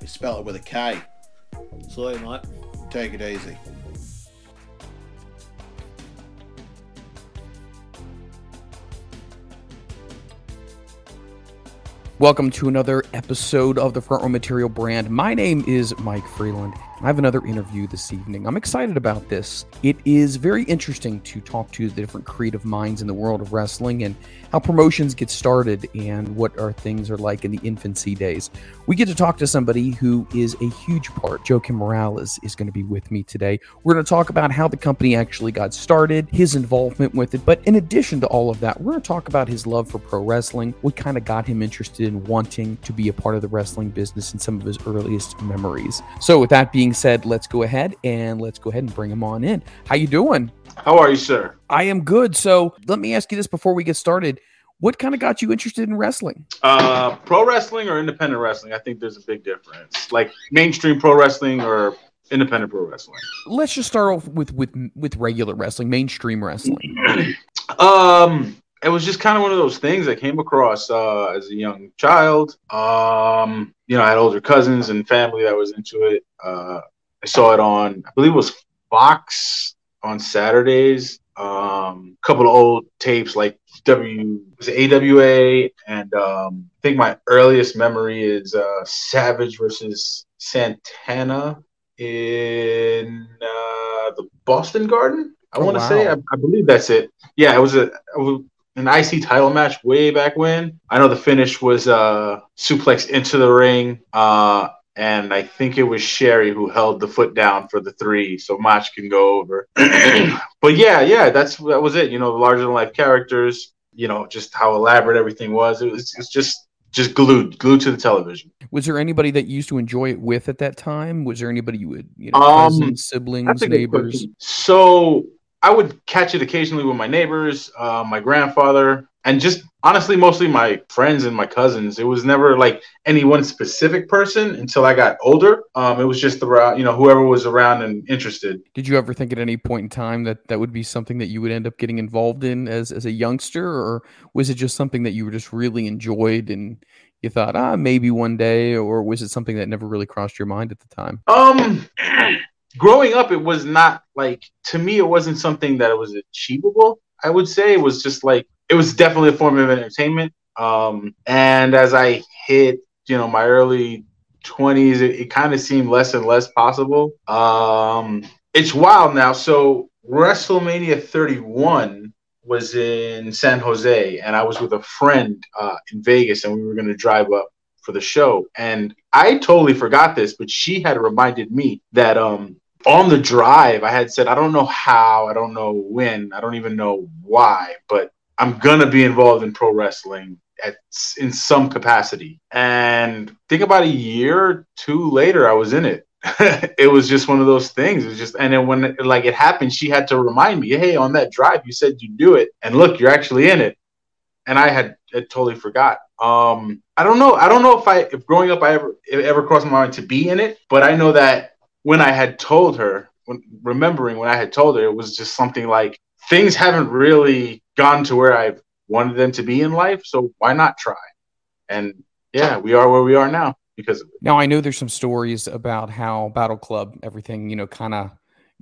We spell it with a K. So, mate. Take it easy. Welcome to another episode of the Front Row Material brand. My name is Mike Freeland. I have another interview this evening. I'm excited about this. It is very interesting to talk to the different creative minds in the world of wrestling and how promotions get started and what our things are like in the infancy days. We get to talk to somebody who is a huge part. Joakim Morales is going to be with me today. We're going to talk about how the company actually got started, his involvement with it, but in addition to all of that, we're going to talk about his love for pro wrestling, what kind of got him interested in wanting to be a part of the wrestling business and some of his earliest memories. So with that being said, let's go ahead and let's go ahead and bring him on in. How you doing? How are you, sir? I am good. So let me ask you this before we get started. What kind of got you interested in wrestling? Uh, pro wrestling or independent wrestling? I think there's a big difference. Like mainstream pro wrestling or independent pro wrestling. Let's just start off with with with regular wrestling, mainstream wrestling. Um, it was just kind of one of those things I came across uh, as a young child. Um, you know, I had older cousins and family that was into it. Uh, I saw it on, I believe it was Fox on Saturdays. Um, a couple of old tapes like W was AWA, and um, I think my earliest memory is uh, Savage versus Santana in uh, the Boston Garden. I Oh, want to wow. say, I, I believe that's it. Yeah, it was a, an IC title match way back when. I know the finish was uh, suplex into the ring. Uh, and I think it was Sherri who held the foot down for the three, so match can go over. but yeah, yeah, that's that was it. You know, larger than life characters. You know, just how elaborate everything was. It was it's just just glued glued to the television. Was there anybody that you used to enjoy it with at that time? Was there anybody you would, you know, Um, cousins, siblings, That's a good neighbors? So I would catch it occasionally with my neighbors, uh, my grandfather, and just honestly, mostly my friends and my cousins. It was never like any one specific person until I got older. Um, it was just around, you know, whoever was around and interested. Did you ever think at any point in time that that would be something that you would end up getting involved in as as a youngster, or was it just something that you were just really enjoyed and you thought, ah, maybe one day, or was it something that never really crossed your mind at the time? Um, growing up, it was not like to me. It wasn't something that was achievable. I would say it was just like it was definitely a form of entertainment. Um, and as I hit, you know, my early 20s, it, it kind of seemed less and less possible. Um, it's wild now. So WrestleMania 31 was in San Jose, and I was with a friend uh, in Vegas, and we were going to drive up for the show. And I totally forgot this, but she had reminded me that um, on the drive, I had said, I don't know how, I don't know when, I don't even know why, but I'm gonna be involved in pro wrestling at in some capacity. And think about a year or two later, I was in it. it was just one of those things. It was just, and then when like it happened, she had to remind me, "Hey, on that drive, you said you do it, and look, you're actually in it." And I had, had totally forgot. Um, I don't know. I don't know if I, if growing up, I ever ever crossed my mind to be in it, but I know that when I had told her, when, remembering when I had told her, it was just something like things haven't really gone to where I've wanted them to be in life, so why not try? And yeah, we are where we are now because. Now I know there's some stories about how Battle Club, everything, you know, kind of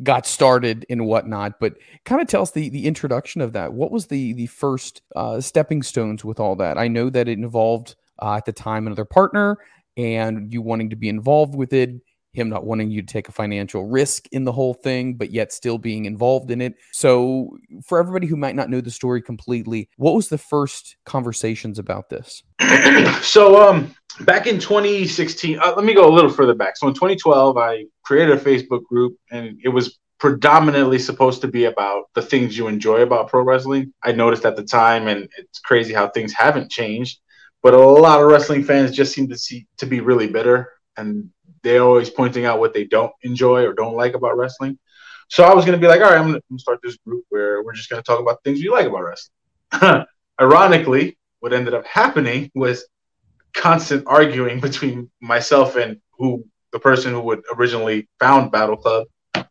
got started and whatnot, but kind of tell us the, the introduction of that. What was the the first uh, stepping stones with all that? I know that it involved uh, at the time another partner and you wanting to be involved with it him not wanting you to take a financial risk in the whole thing, but yet still being involved in it. So, for everybody who might not know the story completely, what was the first conversations about this? so, um, back in 2016, uh, let me go a little further back. So, in 2012, I created a Facebook group, and it was predominantly supposed to be about the things you enjoy about pro wrestling. I noticed at the time, and it's crazy how things haven't changed. But a lot of wrestling fans just seem to see to be really bitter and they're always pointing out what they don't enjoy or don't like about wrestling. So I was going to be like, all right, I'm going to start this group where we're just going to talk about things we like about wrestling. Ironically, what ended up happening was constant arguing between myself and who the person who would originally found Battle Club,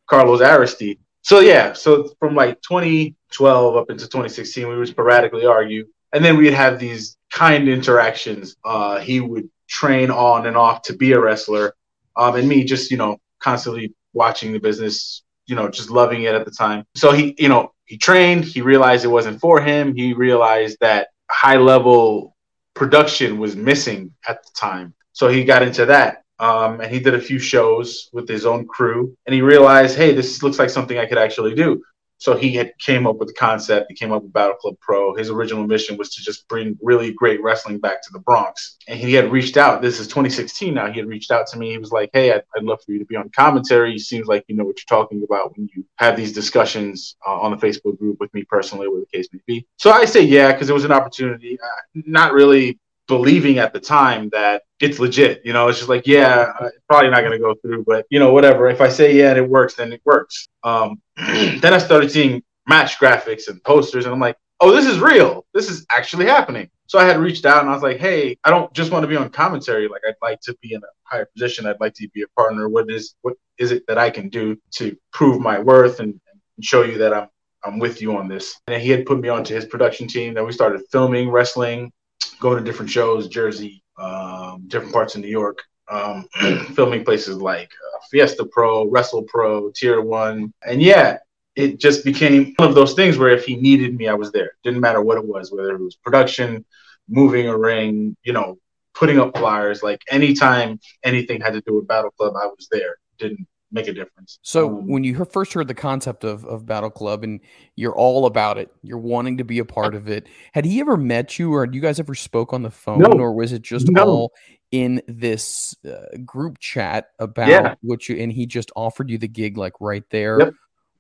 Carlos Aristide. So yeah, so from like 2012 up into 2016, we would sporadically argue, and then we'd have these kind interactions. Uh, he would train on and off to be a wrestler, um, and me just you know constantly watching the business, you know, just loving it at the time. So he, you know, he trained. He realized it wasn't for him. He realized that high level production was missing at the time. So he got into that. Um, and he did a few shows with his own crew, and he realized, hey, this looks like something I could actually do. So he had came up with the concept. He came up with Battle Club Pro. His original mission was to just bring really great wrestling back to the Bronx. And he had reached out. This is 2016 now. He had reached out to me. He was like, "Hey, I'd, I'd love for you to be on commentary. It seems like you know what you're talking about when you have these discussions uh, on the Facebook group with me personally, where the case may be." So I say yeah because it was an opportunity. Uh, not really believing at the time that it's legit. You know, it's just like, yeah, probably not going to go through, but you know, whatever. If I say yeah and it works, then it works. Um, then I started seeing match graphics and posters, and I'm like, oh, this is real. This is actually happening. So I had reached out and I was like, hey, I don't just want to be on commentary. Like, I'd like to be in a higher position. I'd like to be a partner. What is what is it that I can do to prove my worth and, and show you that I'm I'm with you on this. And he had put me onto his production team. Then we started filming wrestling, going to different shows, Jersey, um, different parts of New York, um, filming places like uh, Fiesta Pro, Wrestle Pro, Tier One, and yeah, it just became one of those things where if he needed me, I was there. Didn't matter what it was, whether it was production, moving a ring, you know, putting up flyers. Like anytime anything had to do with Battle Club, I was there. Didn't make a difference. So um, when you first heard the concept of, of Battle Club and you're all about it, you're wanting to be a part of it. Had he ever met you, or had you guys ever spoke on the phone, no. or was it just no. all in this uh, group chat about yeah. what you? And he just offered you the gig like right there. Yep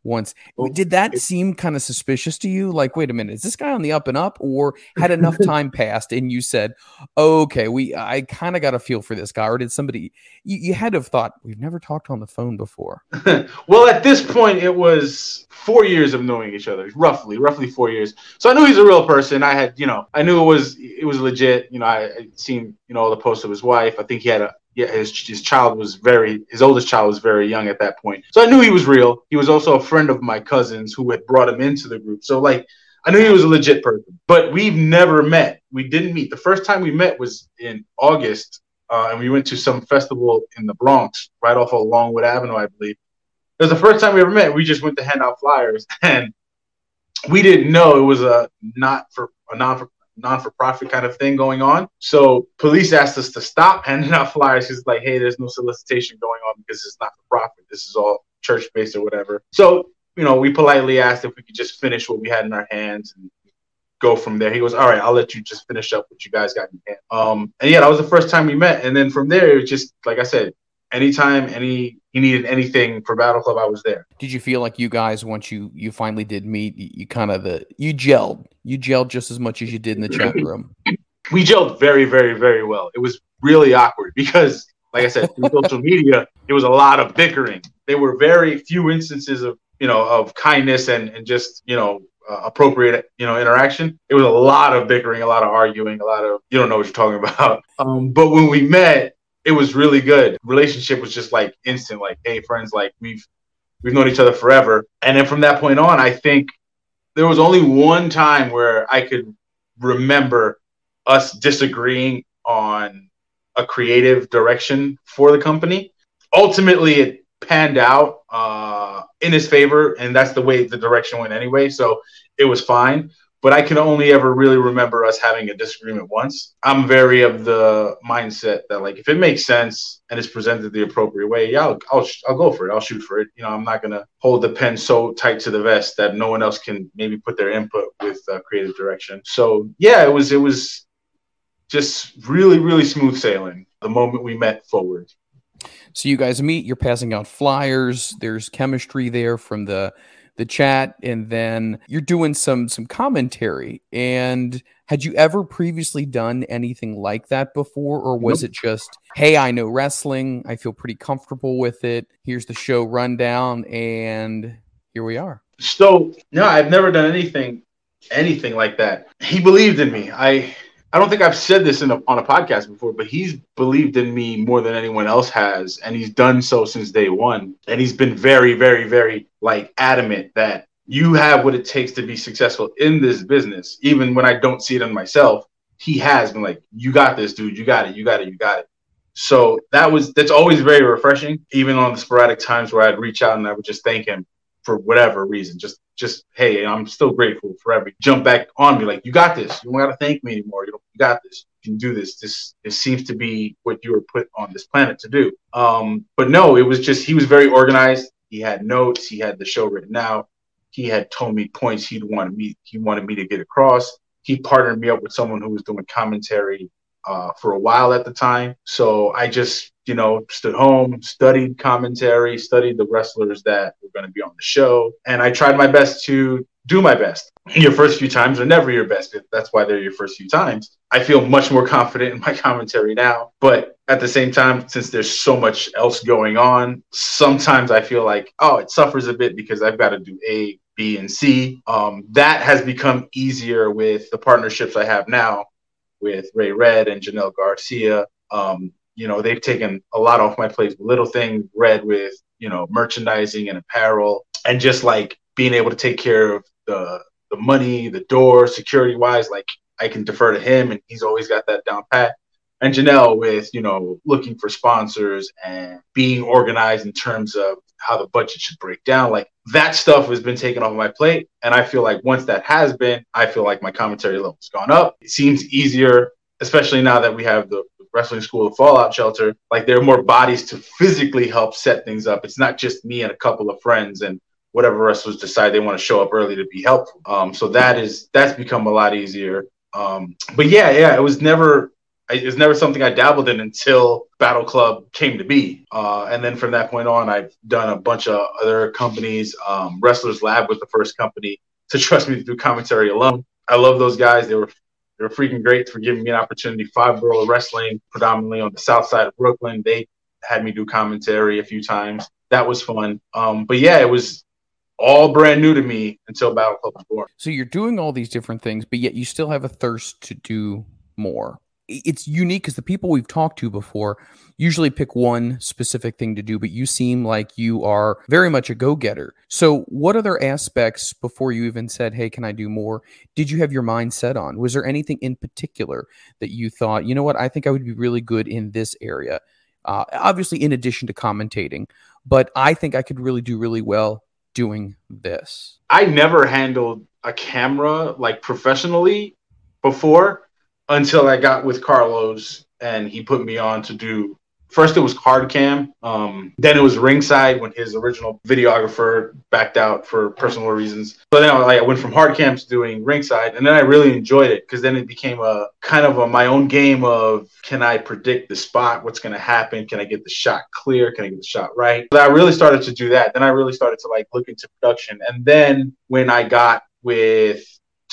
once. Oh, did that seem kind of suspicious to you? Like, wait a minute, is this guy on the up and up, or had enough time passed and you said, okay, we I kind of got a feel for this guy, or did somebody you, you had to have thought we've never talked on the phone before? well, at this point, it was four years of knowing each other, roughly, roughly four years. So I knew he's a real person. I had, you know, I knew it was it was legit. You know, I, I seen you know all the post of his wife. I think he had a yeah, his his child was very his oldest child was very young at that point. So I knew he was real. He was also a friend of my cousins who had brought him into the group. So like I knew he was a legit person. But we've never met. We didn't meet. The first time we met was in August, uh, and we went to some festival in the Bronx, right off of Longwood Avenue, I believe. It was the first time we ever met. We just went to hand out flyers, and we didn't know it was a not for a non non for profit kind of thing going on. So police asked us to stop handing out flyers. He's like, hey, there's no solicitation going on because it's not for profit. This is all church based or whatever. So, you know, we politely asked if we could just finish what we had in our hands and go from there. He goes, all right, I'll let you just finish up what you guys got in hand. Um, and yeah, that was the first time we met. And then from there, it was just, like I said, anytime any he needed anything for Battle Club, I was there. Did you feel like you guys once you you finally did meet, you, you kind of the you gelled, you gelled just as much as you did in the chat room? We gelled very, very, very well. It was really awkward because, like I said, through social media, it was a lot of bickering. There were very few instances of you know of kindness and and just you know uh, appropriate you know interaction it was a lot of bickering a lot of arguing a lot of you don't know what you're talking about um, but when we met it was really good. Relationship was just like instant, like, hey, friends, like we've we've known each other forever. And then from that point on, I think there was only one time where I could remember us disagreeing on a creative direction for the company. Ultimately, it panned out uh, in his favor, and that's the way the direction went anyway. So it was fine but I can only ever really remember us having a disagreement once. I'm very of the mindset that like if it makes sense and it's presented the appropriate way, yeah, I'll, I'll I'll go for it. I'll shoot for it. You know, I'm not gonna hold the pen so tight to the vest that no one else can maybe put their input with uh, creative direction. So yeah, it was it was just really really smooth sailing the moment we met forward. So you guys meet, you're passing out flyers. There's chemistry there from the the chat and then you're doing some some commentary. And had you ever previously done anything like that before or was nope. it just hey i know wrestling. I feel pretty comfortable with it. Here's the show rundown and here we are. So no i've never done anything anything like that. He believed in me. I I don't think I've said this in a, on a podcast before, but he's believed in me more than anyone else has, and he's done so since day one. And he's been very, very, very like adamant that you have what it takes to be successful in this business. Even when I don't see it in myself, he has been like, "You got this, dude. You got it. You got it. You got it." So that was that's always very refreshing. Even on the sporadic times where I'd reach out and I would just thank him for whatever reason, just just hey, I'm still grateful forever. Jump back on me like you got this. You don't got to thank me anymore. You, you got this. You can do this. This this seems to be what you were put on this planet to do. Um, but no, it was just he was very organized. He had notes. He had the show written out. He had told me points he'd wanted me he wanted me to get across. He partnered me up with someone who was doing commentary uh, for a while at the time. So I just, you know, stood home, studied commentary, studied the wrestlers that were going to be on the show, and I tried my best to do my best. Your first few times are never your best. That's why they're your first few times. I feel much more confident in my commentary now, but at the same time, since there's so much else going on, sometimes I feel like, oh, it suffers a bit because I've got to do A, B, and C. Um, that has become easier with the partnerships I have now with Ray Red and Janelle Garcia. Um, you know, they've taken a lot off my plate. Little thing Red with, you know, merchandising and apparel and just like being able to take care of the the money, the door, security wise, like I can defer to him and he's always got that down pat. And Janelle with, you know, looking for sponsors and being organized in terms of how the budget should break down. Like that stuff has been taken off my plate. And I feel like once that has been, I feel like my commentary level has gone up. It seems easier, especially now that we have the wrestling school of fallout shelter like there are more bodies to physically help set things up it's not just me and a couple of friends and whatever wrestlers decide they want to show up early to be helpful um, so that is that's become a lot easier um, but yeah yeah it was never it was never something I dabbled in until Battle Club came to be. Uh, and then from that point on, I've done a bunch of other companies. Um, Wrestlers Lab was the first company to trust me to do commentary alone. I love those guys. They were they were freaking great for giving me an opportunity. Five Borough Wrestling, predominantly on the south side of Brooklyn. They had me do commentary a few times. That was fun. Um, but yeah, it was all brand new to me until Battle Club was born. So you're doing all these different things, but yet you still have a thirst to do more it's unique because the people we've talked to before usually pick one specific thing to do, but you seem like you are very much a go getter. So, what other aspects before you even said, Hey, can I do more? Did you have your mind set on? Was there anything in particular that you thought, you know what, I think I would be really good in this area? Uh, obviously, in addition to commentating, but I think I could really do really well doing this. I never handled a camera like professionally before until I got with Carlos and he put me on to do First, it was hard cam. Um, then it was ringside when his original videographer backed out for personal reasons. So then I, I went from hard cam to doing ringside, and then I really enjoyed it because then it became a kind of a, my own game of can I predict the spot, what's going to happen, can I get the shot clear, can I get the shot right. But I really started to do that. Then I really started to like look into production, and then when I got with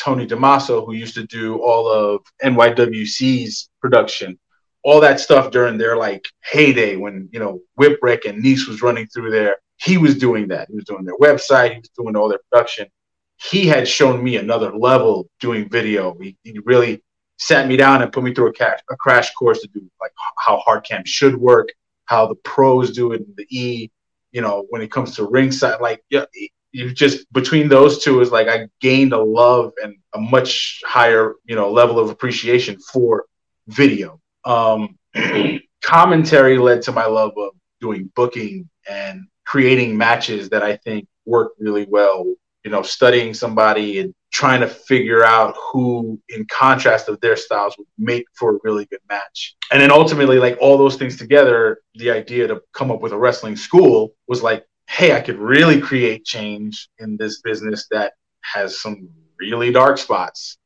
Tony Damaso, who used to do all of NYWC's production all that stuff during their like heyday when you know Whipwreck and Nice was running through there. He was doing that. He was doing their website. He was doing all their production. He had shown me another level doing video. He, he really sat me down and put me through a, cash, a crash course to do like how hard cam should work, how the pros do it in the E. You know, when it comes to ringside, like yeah, you just between those two is like I gained a love and a much higher you know level of appreciation for video um, commentary led to my love of doing booking and creating matches that I think work really well. You know, studying somebody and trying to figure out who, in contrast of their styles, would make for a really good match. And then ultimately, like all those things together, the idea to come up with a wrestling school was like, hey, I could really create change in this business that has some really dark spots.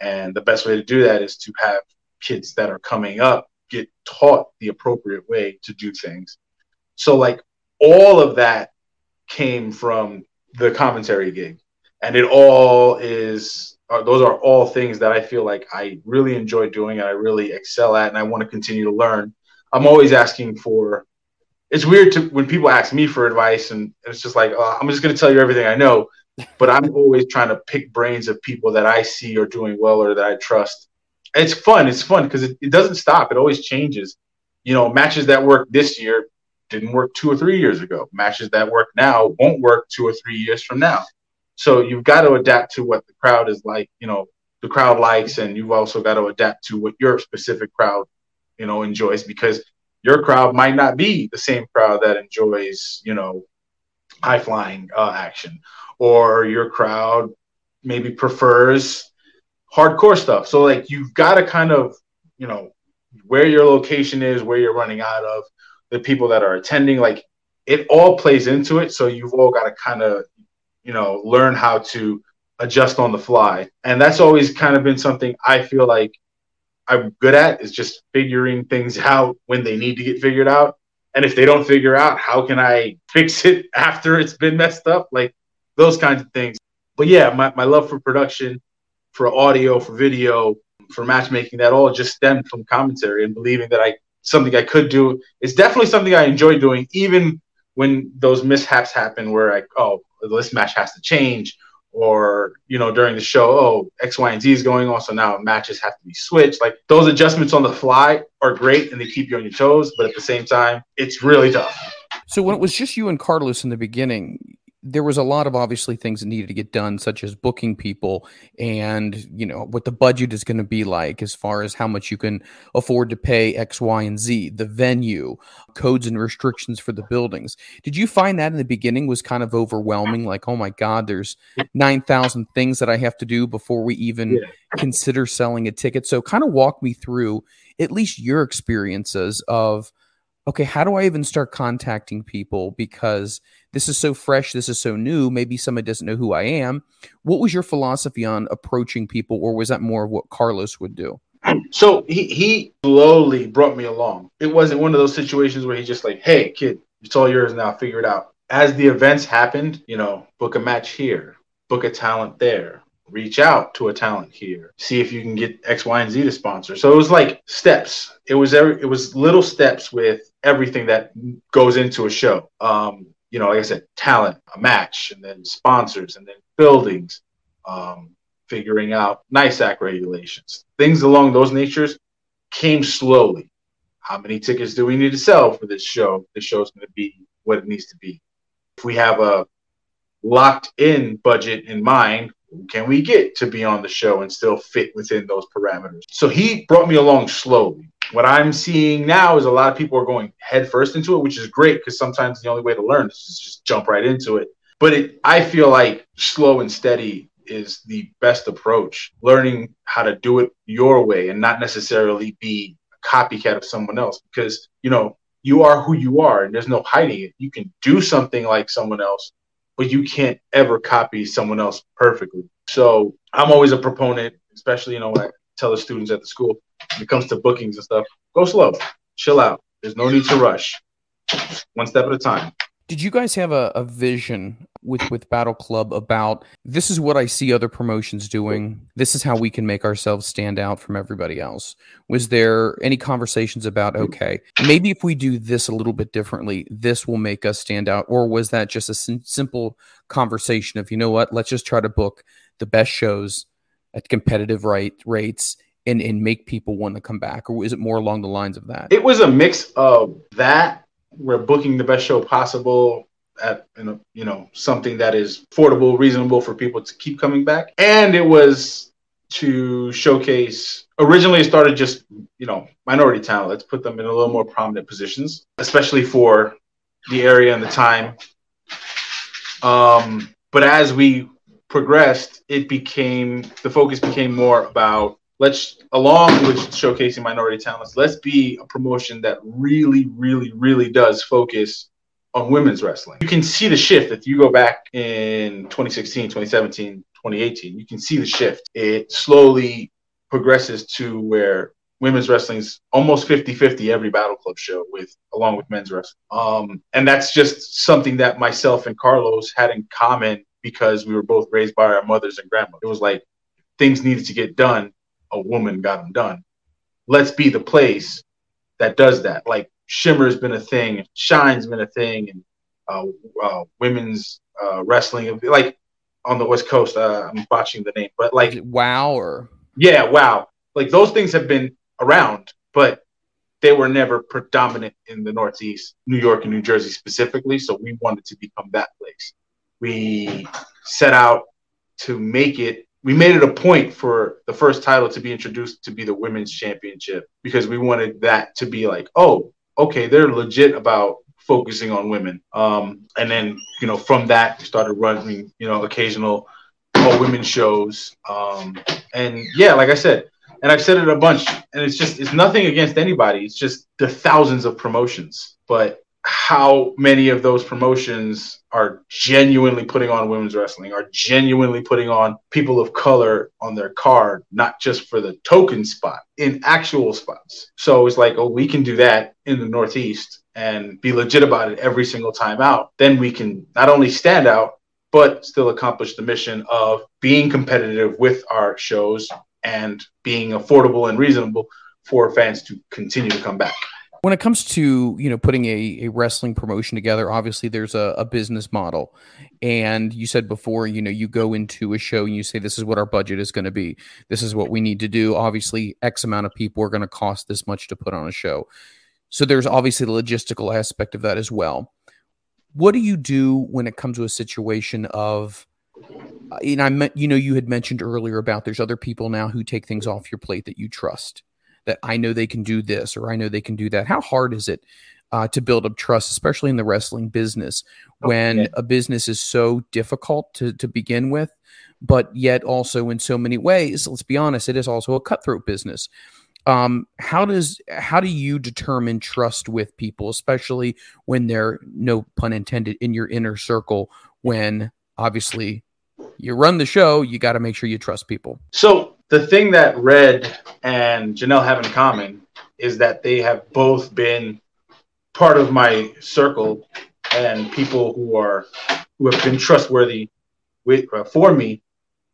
And the best way to do that is to have kids that are coming up get taught the appropriate way to do things. So like all of that came from the commentary gig, and it all is those are all things that I feel like I really enjoy doing and I really excel at, and I want to continue to learn. I'm always asking for. It's weird to when people ask me for advice, and it's just like oh, I'm just going to tell you everything I know. But I'm always trying to pick brains of people that I see are doing well or that I trust, it's fun. It's fun because it, it doesn't stop. It always changes. You know, matches that work this year didn't work two or three years ago. Matches that work now won't work two or three years from now. So you've got to adapt to what the crowd is like, you know, the crowd likes, and you've also got to adapt to what your specific crowd, you know, enjoys because your crowd might not be the same crowd that enjoys, you know, high flying uh, action, or your crowd maybe prefers hardcore stuff. So like you've got to kind of, you know, where your location is, where you're running out of, the people that are attending, like it all plays into it. So you've all got to kind of, you know, learn how to adjust on the fly. And that's always kind of been something I feel like I'm good at is just figuring things out when they need to get figured out. And if they don't figure out, how can I fix it after it's been messed up? Like those kinds of things. But yeah, my, my love for production for audio, for video, for matchmaking, that all just stemmed from commentary and believing that I something I could do. It's definitely something I enjoy doing, even when those mishaps happen where I oh this match has to change or you know during the show oh x y and z is going on so now matches have to be switched. Like those adjustments on the fly are great and they keep you on your toes but at the same time it's really tough. So when it was just you and carlos in the beginning there was a lot of obviously things that needed to get done such as booking people and you know what the budget is going to be like as far as how much you can afford to pay x y and z the venue codes and restrictions for the buildings. Did you find that in the beginning was kind of overwhelming like oh my god there's 9000 things that i have to do before we even yeah. consider selling a ticket? So kind of walk me through at least your experiences of okay how do i even start contacting people? Because this is so fresh, this is so new. Maybe somebody doesn't know who I am. What was your philosophy on approaching people, or was that more of what Carlos would do? So he, he slowly brought me along. It wasn't one of those situations where he just like, hey, kid, it's all yours now, figure it out. As the events happened, you know, book a match here, book a talent there, reach out to a talent here, see if you can get X, Y, and Z to sponsor. So it was like steps. It was every, it was little steps with everything that goes into a show. Um, you know, like I said, talent, a match, and then sponsors, and then buildings, um, figuring out NYSAC regulations, things along those natures came slowly. How many tickets do we need to sell for this show? This show is going to be what it needs to be. If we have a locked in budget in mind, can we get to be on the show and still fit within those parameters? So he brought me along slowly what I'm seeing now is a lot of people are going headfirst into it, which is great because sometimes the only way to learn is just jump right into it. But it, I feel like slow and steady is the best approach. Learning how to do it your way and not necessarily be a copycat of someone else because, you know, you are who you are and there's no hiding it. You can do something like someone else, but you can't ever copy someone else perfectly. So I'm always a proponent, especially, you know, when I tell the students at the school, when it comes to bookings and stuff, go slow, chill out. There's no need to rush. One step at a time. Did you guys have a, a vision with with Battle Club about this is what I see other promotions doing. This is how we can make ourselves stand out from everybody else. Was there any conversations about okay, maybe if we do this a little bit differently, this will make us stand out, or was that just a sim- simple conversation of you know what, let's just try to book the best shows at competitive right rates and and make people want to come back, or is it more along the lines of that? It was a mix of that. We're booking the best show possible at you know something that is affordable, reasonable for people to keep coming back, and it was to showcase. Originally, it started just you know minority talent. Let's put them in a little more prominent positions, especially for the area and the time. Um, but as we progressed, it became the focus became more about let's along with showcasing minority talents, let's be a promotion that really, really, really does focus on women's wrestling. You can see the shift if you go back in 2016, 2017, 2018. You can see the shift. It slowly progresses to where women's wrestling is almost 50-50 every battle club show with along with men's wrestling. Um, and that's just something that myself and Carlos had in common because we were both raised by our mothers and grandmothers. It was like things needed to get done, a woman got them done. Let's be the place that does that. Like Shimmer's been a thing, Shine's been a thing, and uh, uh, women's uh, wrestling, like on the West Coast. Uh, I'm botching the name, but like Wow or yeah, Wow. Like those things have been around, but they were never predominant in the Northeast, New York and New Jersey specifically. So we wanted to become that place. We set out to make it we made it a point for the first title to be introduced to be the women's championship because we wanted that to be like, oh, okay, they're legit about focusing on women. Um, and then, you know, from that, we started running, you know, occasional all women shows. Um, and yeah, like I said, and I've said it a bunch, and it's just, it's nothing against anybody. It's just the thousands of promotions. But how many of those promotions are genuinely putting on women's wrestling, are genuinely putting on people of color on their card, not just for the token spot, in actual spots. So it's like, oh, we can do that in the Northeast and be legit about it every single time out. Then we can not only stand out, but still accomplish the mission of being competitive with our shows and being affordable and reasonable for fans to continue to come back when it comes to you know putting a, a wrestling promotion together obviously there's a, a, business model. And you said before you know you go into a show and you say this is what our budget is going to be. This is what we need to do. Obviously x amount of people are going to cost this much to put on a show. So there's obviously the logistical aspect of that as well. What do you do when it comes to a situation of uh, and i meant you know you had mentioned earlier about there's other people now who take things off your plate that you trust that I know they can do this or I know they can do that. How hard is it uh, to build up trust, especially in the wrestling business, when okay. a business is so difficult to, to begin with, but yet also in so many ways, let's be honest, it is also a cutthroat business. Um, how does how do you determine trust with people, especially when they're no pun intended in your inner circle? When obviously you run the show, you got to make sure you trust people. So the thing that Red and Janelle have in common is that they have both been part of my circle and people who are who have been trustworthy with uh, for me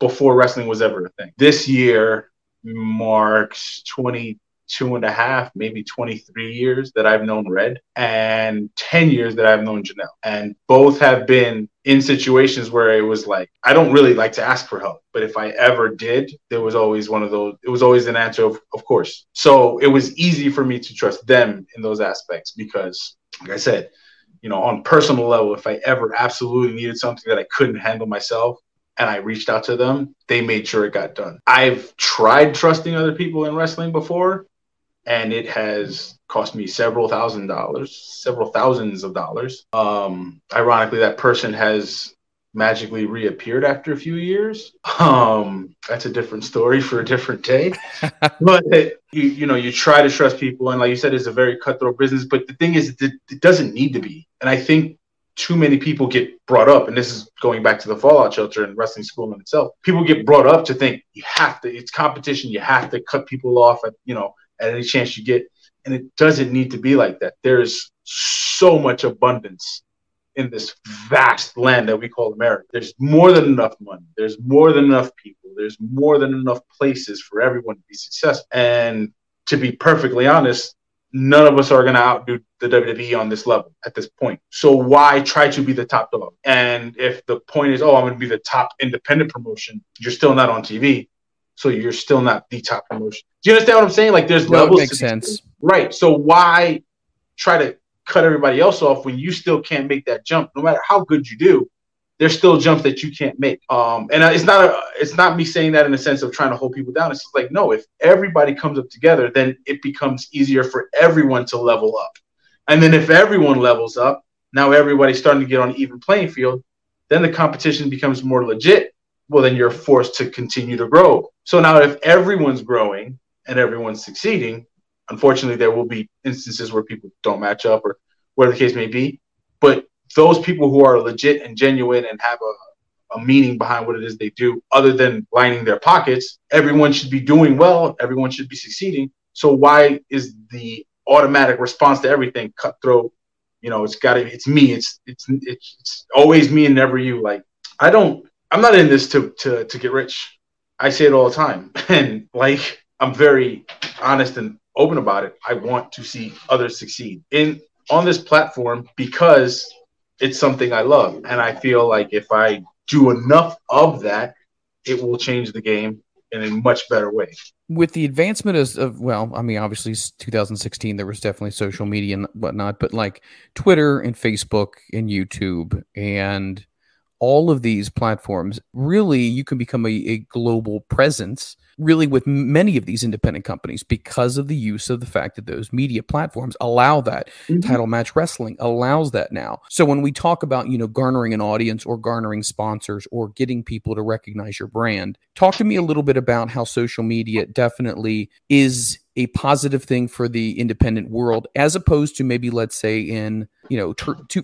before wrestling was ever a thing. This year marks 20 two and a half, maybe 23 years that I've known Red and 10 years that I've known Janelle. And both have been in situations where it was like, I don't really like to ask for help, but if I ever did, there was always one of those, it was always an answer of, of course. So it was easy for me to trust them in those aspects because, like I said, you know, on personal level, if I ever absolutely needed something that I couldn't handle myself, and I reached out to them, they made sure it got done. I've tried trusting other people in wrestling before, and it has cost me several thousand dollars, several thousands of dollars. Um, ironically, that person has magically reappeared after a few years. Um, that's a different story for a different day. but it, you you know you try to trust people, and like you said, it's a very cutthroat business. But the thing is, it, it doesn't need to be. And I think too many people get brought up, and this is going back to the Fallout Shelter and wrestling school in itself. People get brought up to think you have to. It's competition. You have to cut people off at you know at any chance you get, and it doesn't need to be like that. There's so much abundance in this vast land that we call America. There's more than enough money. There's more than enough people. There's more than enough places for everyone to be successful. And to be perfectly honest, none of us are going to outdo the WWE on this level at this point. So why try to be the top dog? And if the point is, oh, I'm going to be the top independent promotion, you're still not on TV. So you're still not the top promotion. Do you understand what I'm saying? Like there's No, levels. makes to sense. Right. So why try to cut everybody else off when you still can't make that jump? No matter how good you do, there's still jumps that you can't make. Um, and it's not a, it's not me saying that in the sense of trying to hold people down. It's just like no, if everybody comes up together, then it becomes easier for everyone to level up. And then if everyone levels up, now everybody's starting to get on an even playing field. Then the competition becomes more legit. Well, then you're forced to continue to grow. So now, if everyone's growing and everyone's succeeding, unfortunately, there will be instances where people don't match up or whatever the case may be. But those people who are legit and genuine and have a, a meaning behind what it is they do, other than lining their pockets, everyone should be doing well. Everyone should be succeeding. So why is the automatic response to everything cutthroat? You know, it's got to. It's me. It's it's it's it's always me and never you. Like I don't. I'm not in this to to to get rich. I say it all the time, and like I'm very honest and open about it. I want to see others succeed in on this platform because it's something I love, and I feel like if I do enough of that, it will change the game in a much better way. with the advancement of, of well i mean obviously 2016 there was definitely social media and whatnot but like twitter and facebook and youtube and all of these platforms really you can become a, a global presence really with many of these independent companies because of the use of the fact that those media platforms allow that. Mm-hmm. Title match wrestling allows that now. So when we talk about you know garnering an audience or garnering sponsors or getting people to recognize your brand talk to me a little bit about how social media definitely is a positive thing for the independent world as opposed to maybe let's say in you know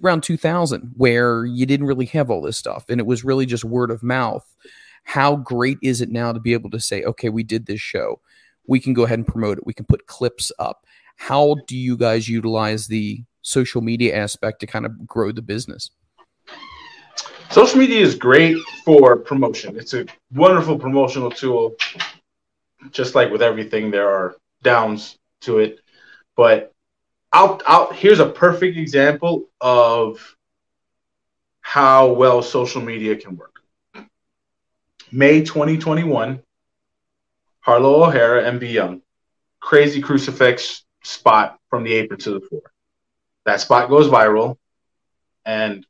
around 2000 where you didn't really have all this stuff and it was really just word of mouth how great is it now to be able to say okay we did this show we can go ahead and promote it we can put clips up how do you guys utilize the social media aspect to kind of grow the business Social media is great for promotion. It's a wonderful promotional tool. Just like with everything, there are downs to it. But I'll, I'll here's a perfect example of how well social media can work. May 2021, Harlow O'Hara and B Young, crazy crucifix spot from the apron to the floor. That spot goes viral, and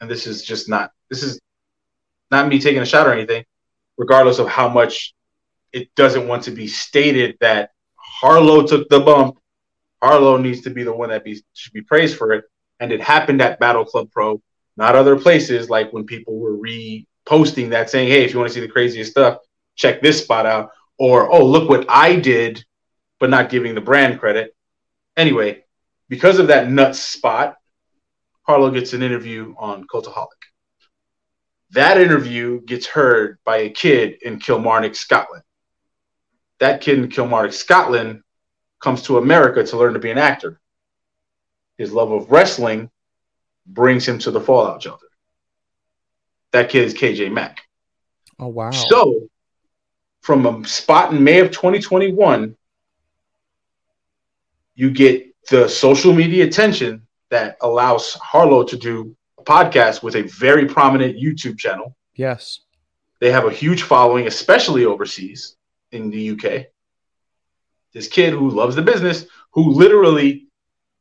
and this is just not this is not me taking a shot or anything, regardless of how much it doesn't want to be stated that Harlow took the bump. Harlow needs to be the one that be should be praised for it. And it happened at Battle Club Pro, not other places like when people were reposting that saying, Hey, if you want to see the craziest stuff, check this spot out. Or, oh, look what I did, but not giving the brand credit. Anyway, because of that nuts spot, Harlow gets an interview on Cultaholic. That interview gets heard by a kid in Kilmarnock, Scotland. That kid in Kilmarnock, Scotland comes to America to learn to be an actor. His love of wrestling brings him to the Fallout Shelter. That kid is KJ Mack. oh wow So, from a spot in May of 2021, you get the social media attention that allows Harlow to do a podcast with a very prominent YouTube channel. yes They have a huge following, especially overseas in the UK. This kid who loves the business, who literally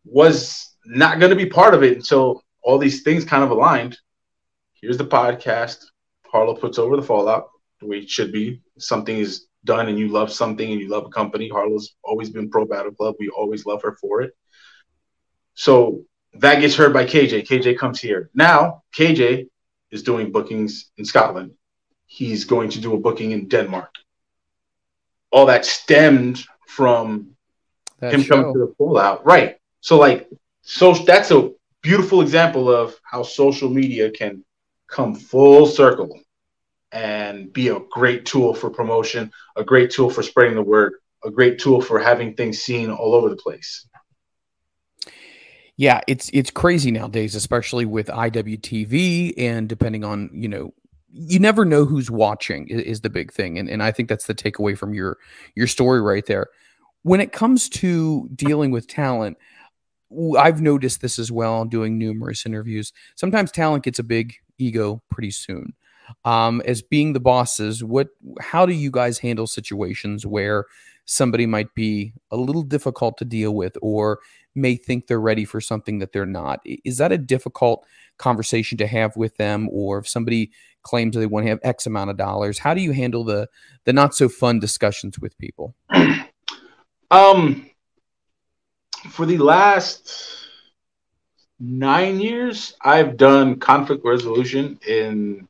was not going to be part of it until all these things kind of aligned. Here's the podcast. Harlow puts over the fallout the way it should be. Something is done and you love something and you love a company. Harlow's always been pro Battle Club. We always love her for it. So that gets heard by KJ. KJ comes here. Now, KJ is doing bookings in Scotland. He's going to do a booking in Denmark. All that stemmed from That him coming to the fallout. Right. So like so that's a beautiful example of how social media can come full circle and be a great tool for promotion, a great tool for spreading the word, a great tool for having things seen all over the place. Yeah, it's it's crazy nowadays, especially with IWTV and depending on you know, you never know who's watching i- is, the big thing, and and I think that's the takeaway from your your story right there. When it comes to dealing with talent, I've noticed this as well, doing numerous interviews. Sometimes talent gets a big ego pretty soon. Um, as being the bosses, what how do you guys handle situations where somebody might be a little difficult to deal with or may think they're ready for something that they're not. Is that a difficult conversation to have with them? Or if somebody claims they want to have X amount of dollars, how do you handle the the not so fun discussions with people? Um, for the last nine years, I've done conflict resolution in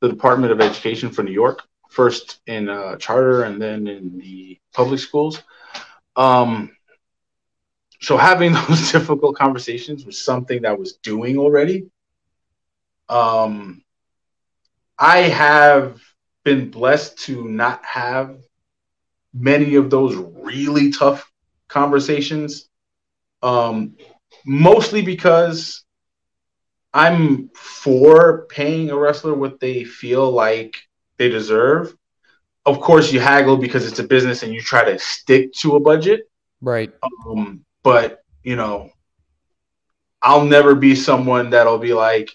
the Department of Education for New York. First in uh, charter, and then in the public schools. Um, so having those difficult conversations was something that was doing already. Um, I have been blessed to not have many of those really tough conversations. Um, mostly because I'm for paying a wrestler what they feel like they deserve. Of course, you haggle because it's a business and you try to stick to a budget. Right. Um, but you know, I'll never be someone that'll be like,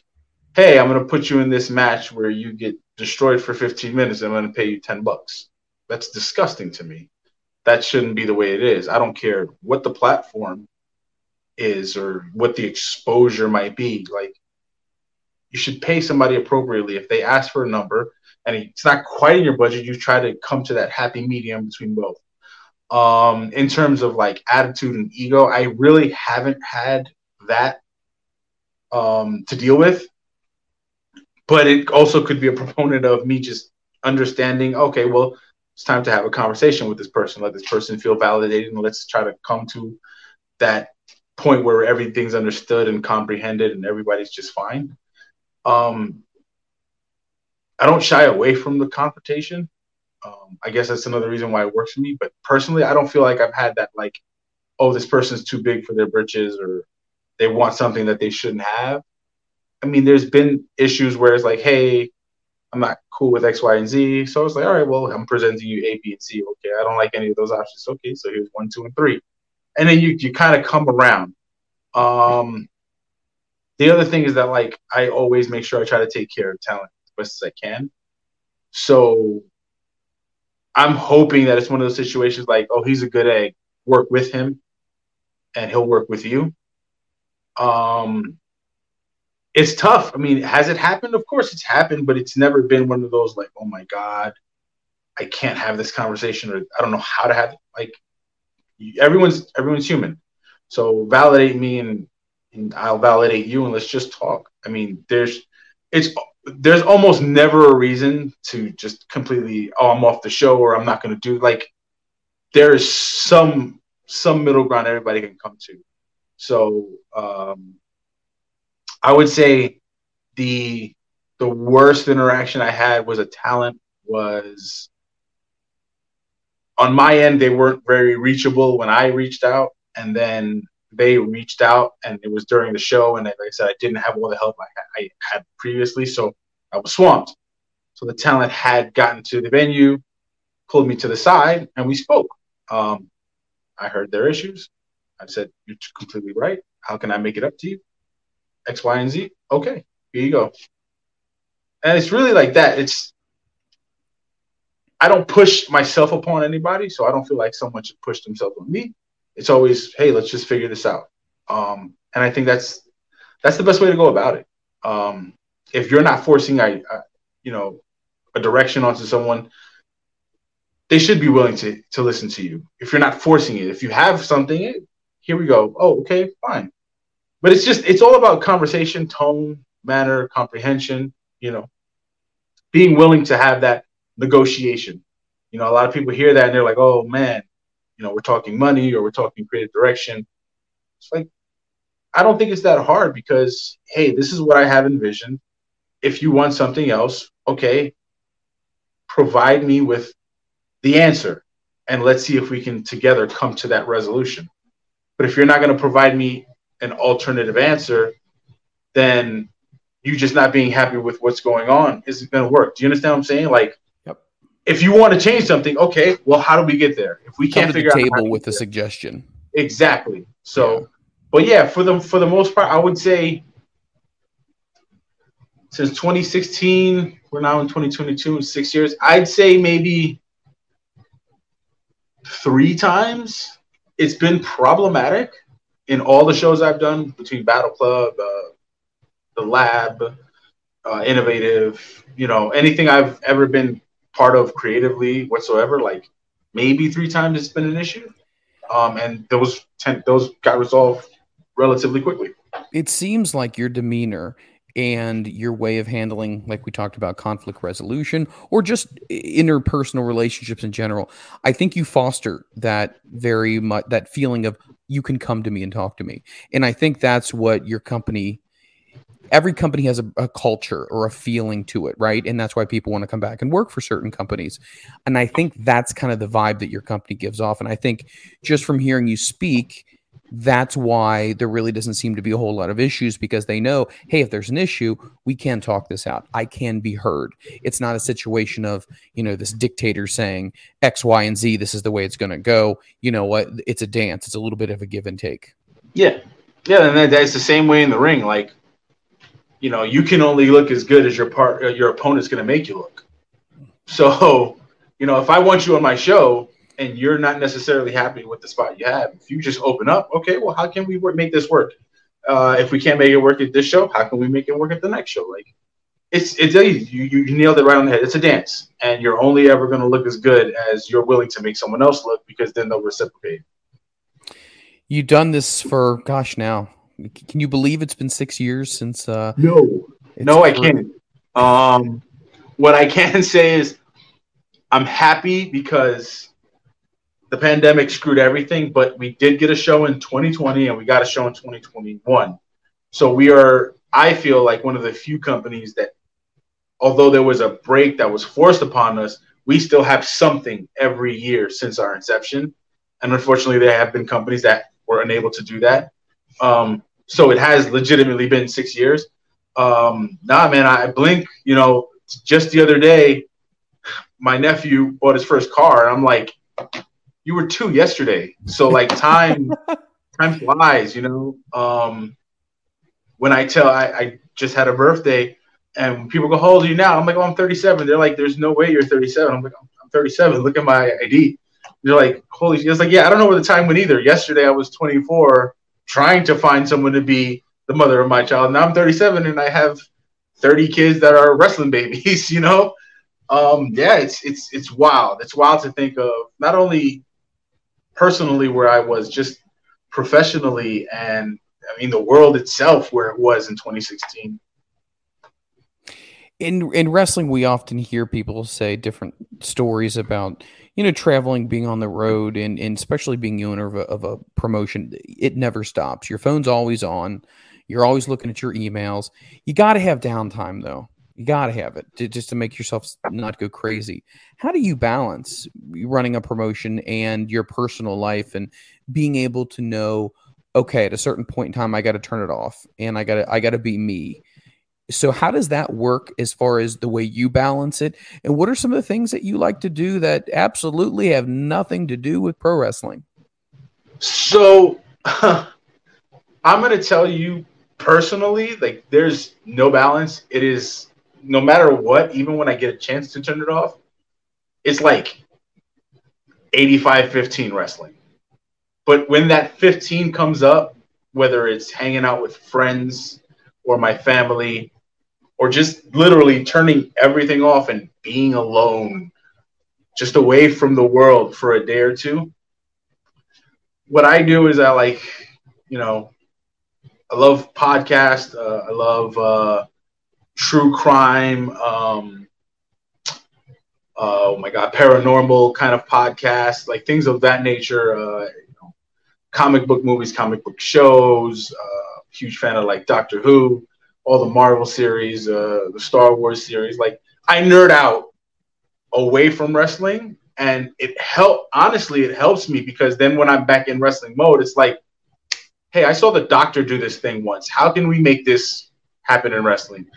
"Hey, I'm going to put you in this match where you get destroyed for 15 minutes. I'm going to pay you 10 bucks." That's disgusting to me. That shouldn't be the way it is. I don't care what the platform is or what the exposure might be. Like, you should pay somebody appropriately. If they ask for a number and it's not quite in your budget, you try to come to that happy medium between both um in terms of like attitude and ego i really haven't had that um to deal with but it also could be a proponent of me just understanding okay well it's time to have a conversation with this person let this person feel validated and let's try to come to that point where everything's understood and comprehended and everybody's just fine um i don't shy away from the confrontation um, I guess that's another reason why it works for me. But personally, I don't feel like I've had that like, oh, this person's too big for their britches or they want something that they shouldn't have. I mean, there's been issues where it's like, hey, I'm not cool with X, Y, and Z. So it's like, all right, well, I'm presenting you A, B, and C. Okay, I don't like any of those options. Okay, so here's one, two, and three. And then you you kind of come around. Um, the other thing is that like I always make sure I try to take care of talent as best as I can. So I'm hoping that it's one of those situations like, oh, he's a good egg. Work with him, and he'll work with you. Um, it's tough. I mean, has it happened? Of course, it's happened, but it's never been one of those like, oh my god, I can't have this conversation, or I don't know how to have it. Like, everyone's everyone's human, so validate me, and, and I'll validate you, and let's just talk. I mean, there's it's there's almost never a reason to just completely oh i'm off the show or i'm not going to do like there is some some middle ground everybody can come to so um i would say the the worst interaction i had was a talent was on my end they weren't very reachable when i reached out and then they reached out and it was during the show and like i said i didn't have all the help i had, I had previously so i was swamped. So the talent had gotten to the venue pulled me to the side and we spoke. Um, i heard their issues. I said you're completely right. How can i make it up to you x y and z? Okay here you go. And it's really like that. It's i don't push myself upon anybody so i don't feel like someone should push themselves on me. It's always hey let's just figure this out. Um, and i think that's that's the best way to go about it. Um, if you're not forcing a, a you know a direction onto someone they should be willing to to listen to you. If you're not forcing it if you have something here we go. Oh okay fine but it's just it's all about conversation tone manner, comprehension, you know, being willing to have that negotiation. You know, a lot of people hear that and they're like, oh man, you know, we're talking money or we're talking creative direction. It's like, I don't think it's that hard because, hey, this is what I have envisioned. If you want something else, okay, provide me with the answer and let's see if we can together come to that resolution. But if you're not going to provide me an alternative answer, then you just not being happy with what's going on isn't going to work. Do you understand what I'm saying? Like, Yep. if you want to change something, okay, well, how do we get there? If we Come can't to the figure out table with a suggestion. exactly. So, but yeah, for the for the most part, I would say since 2016, we're now in 2022, in six years. I'd say maybe three times it's been problematic in all the shows I've done between Battle Club, uh, the Lab, uh, Innovative, you know, anything I've ever been part of creatively whatsoever. Like maybe three times it's been an issue, um, and those ten, those got resolved relatively quickly. It seems like your demeanor and your way of handling, like we talked about, conflict resolution or just interpersonal relationships in general. I think you foster that very much that feeling of you can come to me and talk to me, and I think that's what your company. Every company has a, a culture or a feeling to it, right? And that's why people want to come back and work for certain companies. And I think that's kind of the vibe that your company gives off. And I think just from hearing you speak, that's why there really doesn't seem to be a whole lot of issues because they know, hey, if there's an issue, we can talk this out. I can be heard. It's not a situation of, you know, this dictator saying X, Y, and Z, this is the way it's going to go. You know what? It's a dance, it's a little bit of a give and take. Yeah, yeah, and that, that's the same way in the ring. Like, you know, you can only look as good as your part, uh, your opponent's going to make you look. So, you know, if I want you on my show and you're not necessarily happy with the spot you have, if you just open up, okay, well, how can we work, make this work? Uh, if we can't make it work at this show, how can we make it work at the next show? Like, it's it's easy. You, you you nailed it right on the head. It's a dance, and you're only ever going to look as good as you're willing to make someone else look because then they'll reciprocate. You've done this for, gosh, now. Can you believe it's been six years since? Uh, No, no, I can't. Um, what I can say is I'm happy because the pandemic screwed everything, but we did get a show in 2020 and we got a show in 2021. So we are, I feel like one of the few companies that, although there was a break that was forced upon us, we still have something every year since our inception. And unfortunately, there have been companies that were unable to do that. Um, so it has legitimately been six years. Um, nah, man, I blink, you know, just the other day, my nephew bought his first car, and I'm like, you were two yesterday. So like time time flies, you know. Um when I tell I, I just had a birthday and people go, How old are you now? I'm like, Oh, I'm 37. They're like, There's no way you're 37. I'm like, I'm 37. Look at my ID. They're like, Holy shit. It's like, yeah, I don't know where the time went either. Yesterday I was 24 trying to find someone to be the mother of my child. Now I'm 37 and I have 30 kids that are wrestling babies, you know? Um, yeah, it's it's it's wild. It's wild to think of not only personally where I was, just professionally and I mean the world itself where it was in 2016. in in wrestling we often hear people say different stories about you know traveling being on the road and, and especially being the owner of a, of a promotion it never stops. Your phone's always on. You're always looking at your emails. You got to have downtime though you got to have it to, just to make yourself not go crazy. How do you balance running a promotion and your personal life and being able to know okay at a certain point in time i got to turn it off and i got to i got to be me? So how does that work as far as the way you balance it? And what are some of the things that you like to do that absolutely have nothing to do with pro wrestling? So I'm gonna tell you personally, like there's no balance. It is no matter what, even when I get a chance to turn it off, it's like 85-15 wrestling. But when that 15 comes up, whether it's hanging out with friends or my family, or just literally turning everything off and being alone, just away from the world for a day or two, what I do is I like, you know, I love podcast. Uh, I love uh, true crime, um, oh my god, paranormal kind of podcast, like things of that nature. Uh, you know, comic book movies, comic book shows. Uh, huge fan of like Doctor Who, all the Marvel series, uh, the Star Wars series. Like I nerd out away from wrestling, and it help. Honestly, it helps me because then when I'm back in wrestling mode, it's like, hey, I saw the Doctor do this thing once. How can we make this happen in wrestling?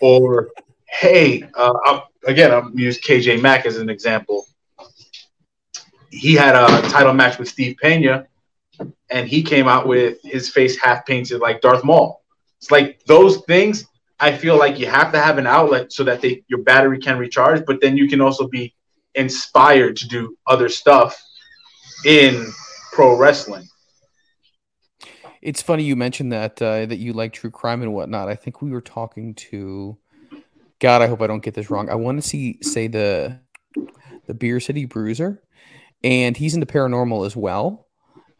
Or hey, uh, I'm, again, I'm use KJ Mack as an example. He had a title match with Steve Pena, and he came out with his face half painted like Darth Maul. It's like those things. I feel like you have to have an outlet so that they your battery can recharge, but then you can also be inspired to do other stuff in pro wrestling. It's funny you mentioned that uh, that you like true crime and whatnot. I think we were talking to God. I hope I don't get this wrong. I want to see say the the Beer City Bruiser, and he's into paranormal as well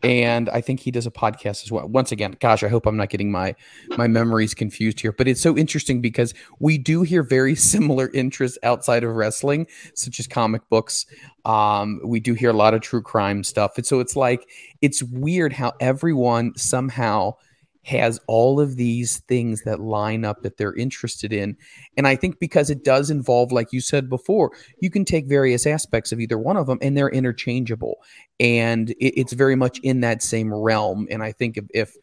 and I think he does a podcast as well. Once again, gosh, I hope I'm not getting my my memories confused here, but it's so interesting because we do hear very similar interests outside of wrestling, such as comic books. Um, we do hear a lot of true crime stuff, and so it's like it's weird how everyone somehow has all of these things that line up that they're interested in. And I think because it does involve, like you said before, you can take various aspects of either one of them and they're interchangeable. And it, it's very much in that same realm. And I think if, if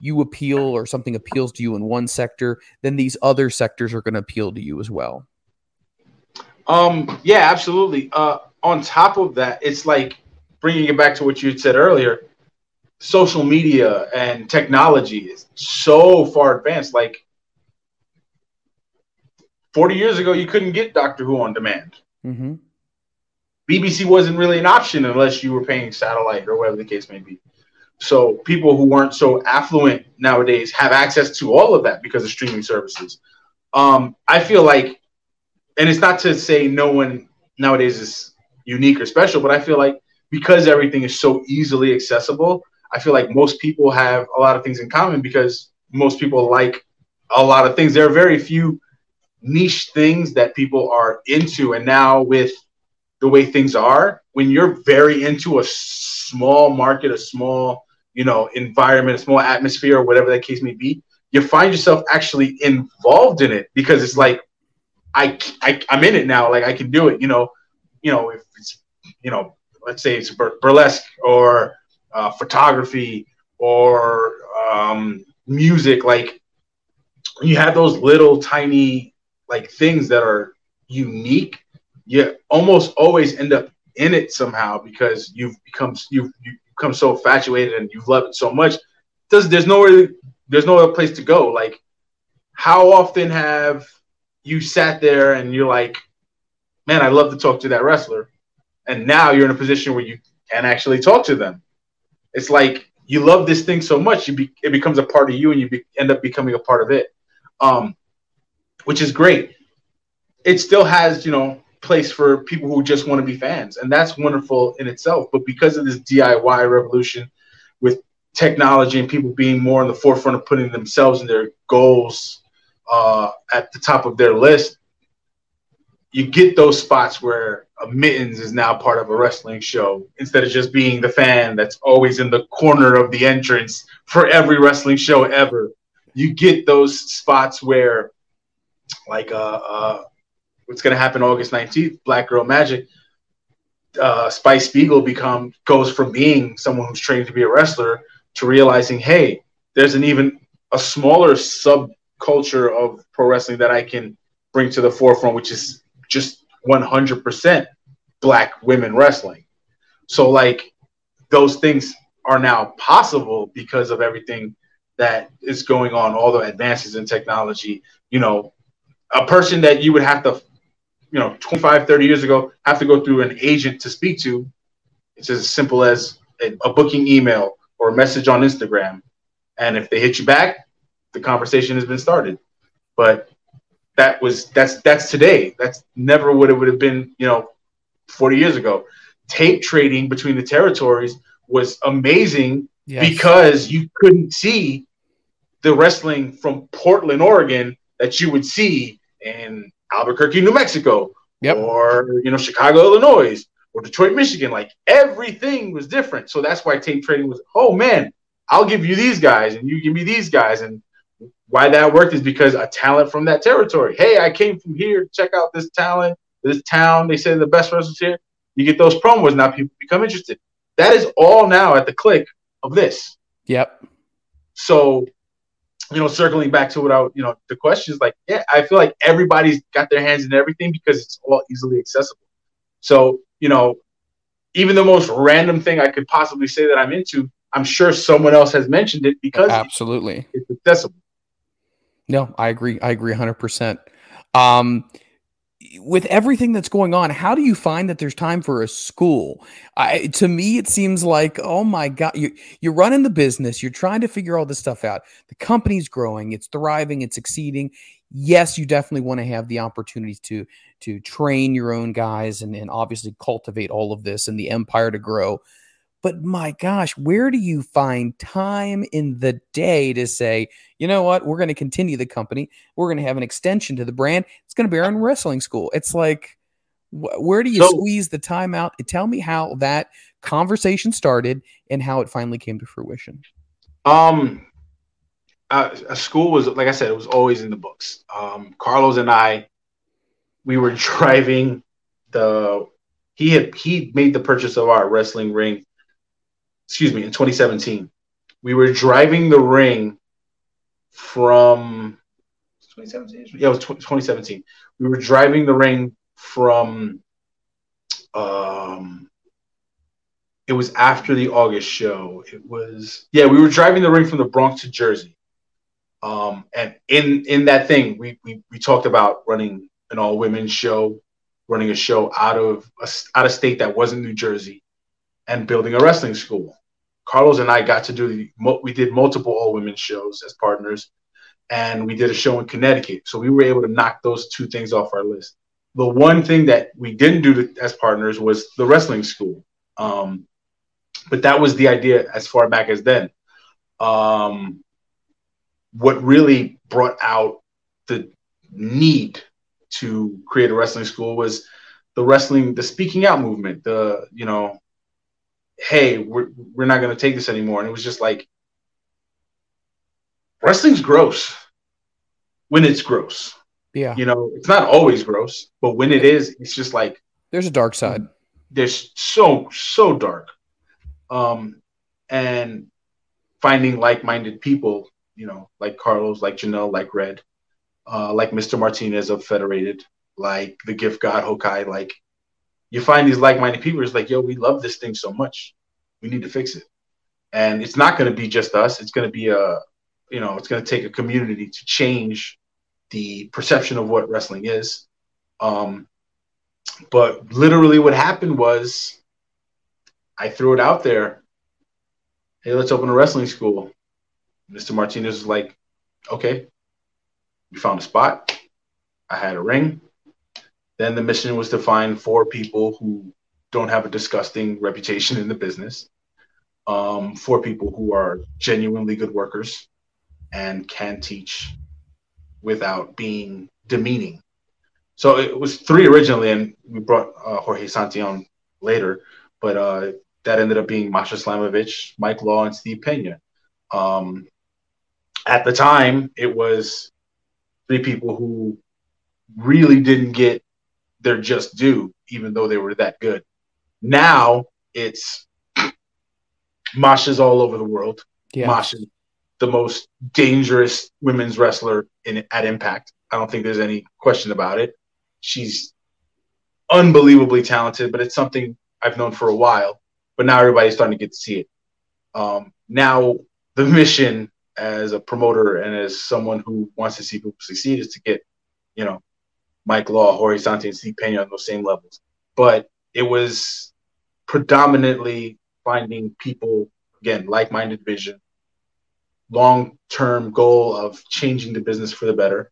you appeal or something appeals to you in one sector, then these other sectors are going to appeal to you as well. Um, yeah, absolutely. Uh, on top of that, it's like bringing it back to what you said earlier social media and technology is so far advanced. Like 40 years ago, you couldn't get Doctor Who on demand. Mm-hmm. BBC wasn't really an option unless you were paying satellite or whatever the case may be. So people who weren't so affluent nowadays have access to all of that because of streaming services. Um, I feel like, and it's not to say no one nowadays is unique or special, but I feel like because everything is so easily accessible, I feel like most people have a lot of things in common because most people like a lot of things. There are very few niche things that people are into. And now with the way things are, when you're very into a small market, a small, you know, environment, a small atmosphere, or whatever that case may be, you find yourself actually involved in it because it's like I, I I'm in it now. Like I can do it. You know, you know if it's you know let's say it's burlesque or uh, photography or um, music like you have those little tiny like things that are unique you almost always end up in it somehow because you've become you've, you become so infatuated and you've loved it so much. There's there's nowhere there's no other place to go. Like how often have you sat there and you're like man i love to talk to that wrestler and now you're in a position where you can actually talk to them it's like you love this thing so much, you be, it becomes a part of you, and you be, end up becoming a part of it, um, which is great. It still has, you know, place for people who just want to be fans, and that's wonderful in itself. But because of this DIY revolution with technology and people being more in the forefront of putting themselves and their goals uh, at the top of their list, you get those spots where mittens is now part of a wrestling show instead of just being the fan that's always in the corner of the entrance for every wrestling show ever. You get those spots where, like, uh, uh what's going to happen August 19th, Black Girl Magic. Uh, Spice Spiegel become goes from being someone who's trained to be a wrestler to realizing, hey, there's an even a smaller subculture of pro wrestling that I can bring to the forefront, which is just 100% black women wrestling. So like those things are now possible because of everything that is going on, all the advances in technology. You know, a person that you would have to, you know, 25, 30 years ago, have to go through an agent to speak to. It's as simple as a, a booking email or a message on Instagram. And if they hit you back, the conversation has been started. But that was that's that's today. That's never what it would have been, you know, 40 years ago. Tape trading between the territories was amazing yes. because you couldn't see the wrestling from Portland, Oregon that you would see in Albuquerque, New Mexico, Yep. or you know Chicago, Illinois, or Detroit, Michigan. Like everything was different. So that's why tape trading was. Oh man, I'll give you these guys, and you give me these guys, and why that worked is because a talent from that territory. Hey, I came from here. Check out this talent, this town. They say the best wrestlers here. You get those promos. Now people become interested. That is all now at the click of this. Yep. So, you know, circling back to what I, you know, the question is like, yeah, I feel like everybody's got their hands in everything because it's all easily accessible. So, you know, even the most random thing I could possibly say that I'm into, I'm sure someone else has mentioned it because Absolutely. it's accessible. No, I agree. I agree 100%. Um, with everything that's going on, how do you find that there's time for a school? I, to me, it seems like, oh my God, you, you're running the business, you're trying to figure all this stuff out. The company's growing, it's thriving, it's succeeding. Yes, you definitely want to have the opportunities to to train your own guys and, and obviously cultivate all of this and the empire to grow. But my gosh, where do you find time in the day to say, you know what, we're going to continue the company. We're going to have an extension to the brand. It's going to be our own wrestling school. It's like, wh- where do you So- squeeze the time out? Tell me how that conversation started and how it finally came to fruition. Um, uh, a school was like I said, it was always in the books. Um, Carlos and I, we were driving the. He had he made the purchase of our wrestling ring. Excuse me, in 2017, we were driving the ring from 2017. Yeah, it was tw- 2017. We were driving the ring from. Um, it was after the August show. It was yeah, we were driving the ring from the Bronx to Jersey. Um, and in in that thing, we we, we talked about running an all women show, running a show out of a, out of state that wasn't New Jersey, and building a wrestling school. Carlos and I got to do the we did multiple all women's shows as partners, and we did a show in Connecticut. So we were able to knock those two things off our list. The one thing that we didn't do to, as partners was the wrestling school. Um, but that was the idea as far back as then. Um, what really brought out the need to create a wrestling school was the wrestling, the speaking out movement. The you know, hey, we're we're not going to take this anymore, and it was just like wrestling's gross when it's gross. Yeah. You know, it's not always gross, but when it is, it's just like There's a dark side. there's so so dark um and finding like-minded people you know like carlos like janelle like red uh like mr martinez of federated like the gift god hokai like you find these like-minded people it's like yo we love this thing so much we need to fix it and it's not going to be just us it's going to be a you know it's going to take a community to change the perception of what wrestling is um but literally what happened was I threw it out there. Hey, let's open a wrestling school. Mr. Martinez was like, okay. We found a spot. I had a ring. Then the mission was to find four people who don't have a disgusting reputation in the business, um, four people who are genuinely good workers and can teach without being demeaning. So it was three originally, and we brought uh, Jorge Santi later, but uh, that ended up being Masha Slamovich, Mike Law, and Steve Pena. Um, at the time, it was three people who really didn't get their just due, even though they were that good. Now it's Masha's all over the world. Yeah. Masha's the most dangerous women's wrestler in at Impact. I don't think there's any question about it. She's unbelievably talented, but it's something I've known for a while. But now everybody's starting to get to see it. Um, now the mission as a promoter and as someone who wants to see people succeed is to get, you know, Mike Law, Jorge and Steve Pena on those same levels. But it was predominantly finding people again like-minded vision, long-term goal of changing the business for the better,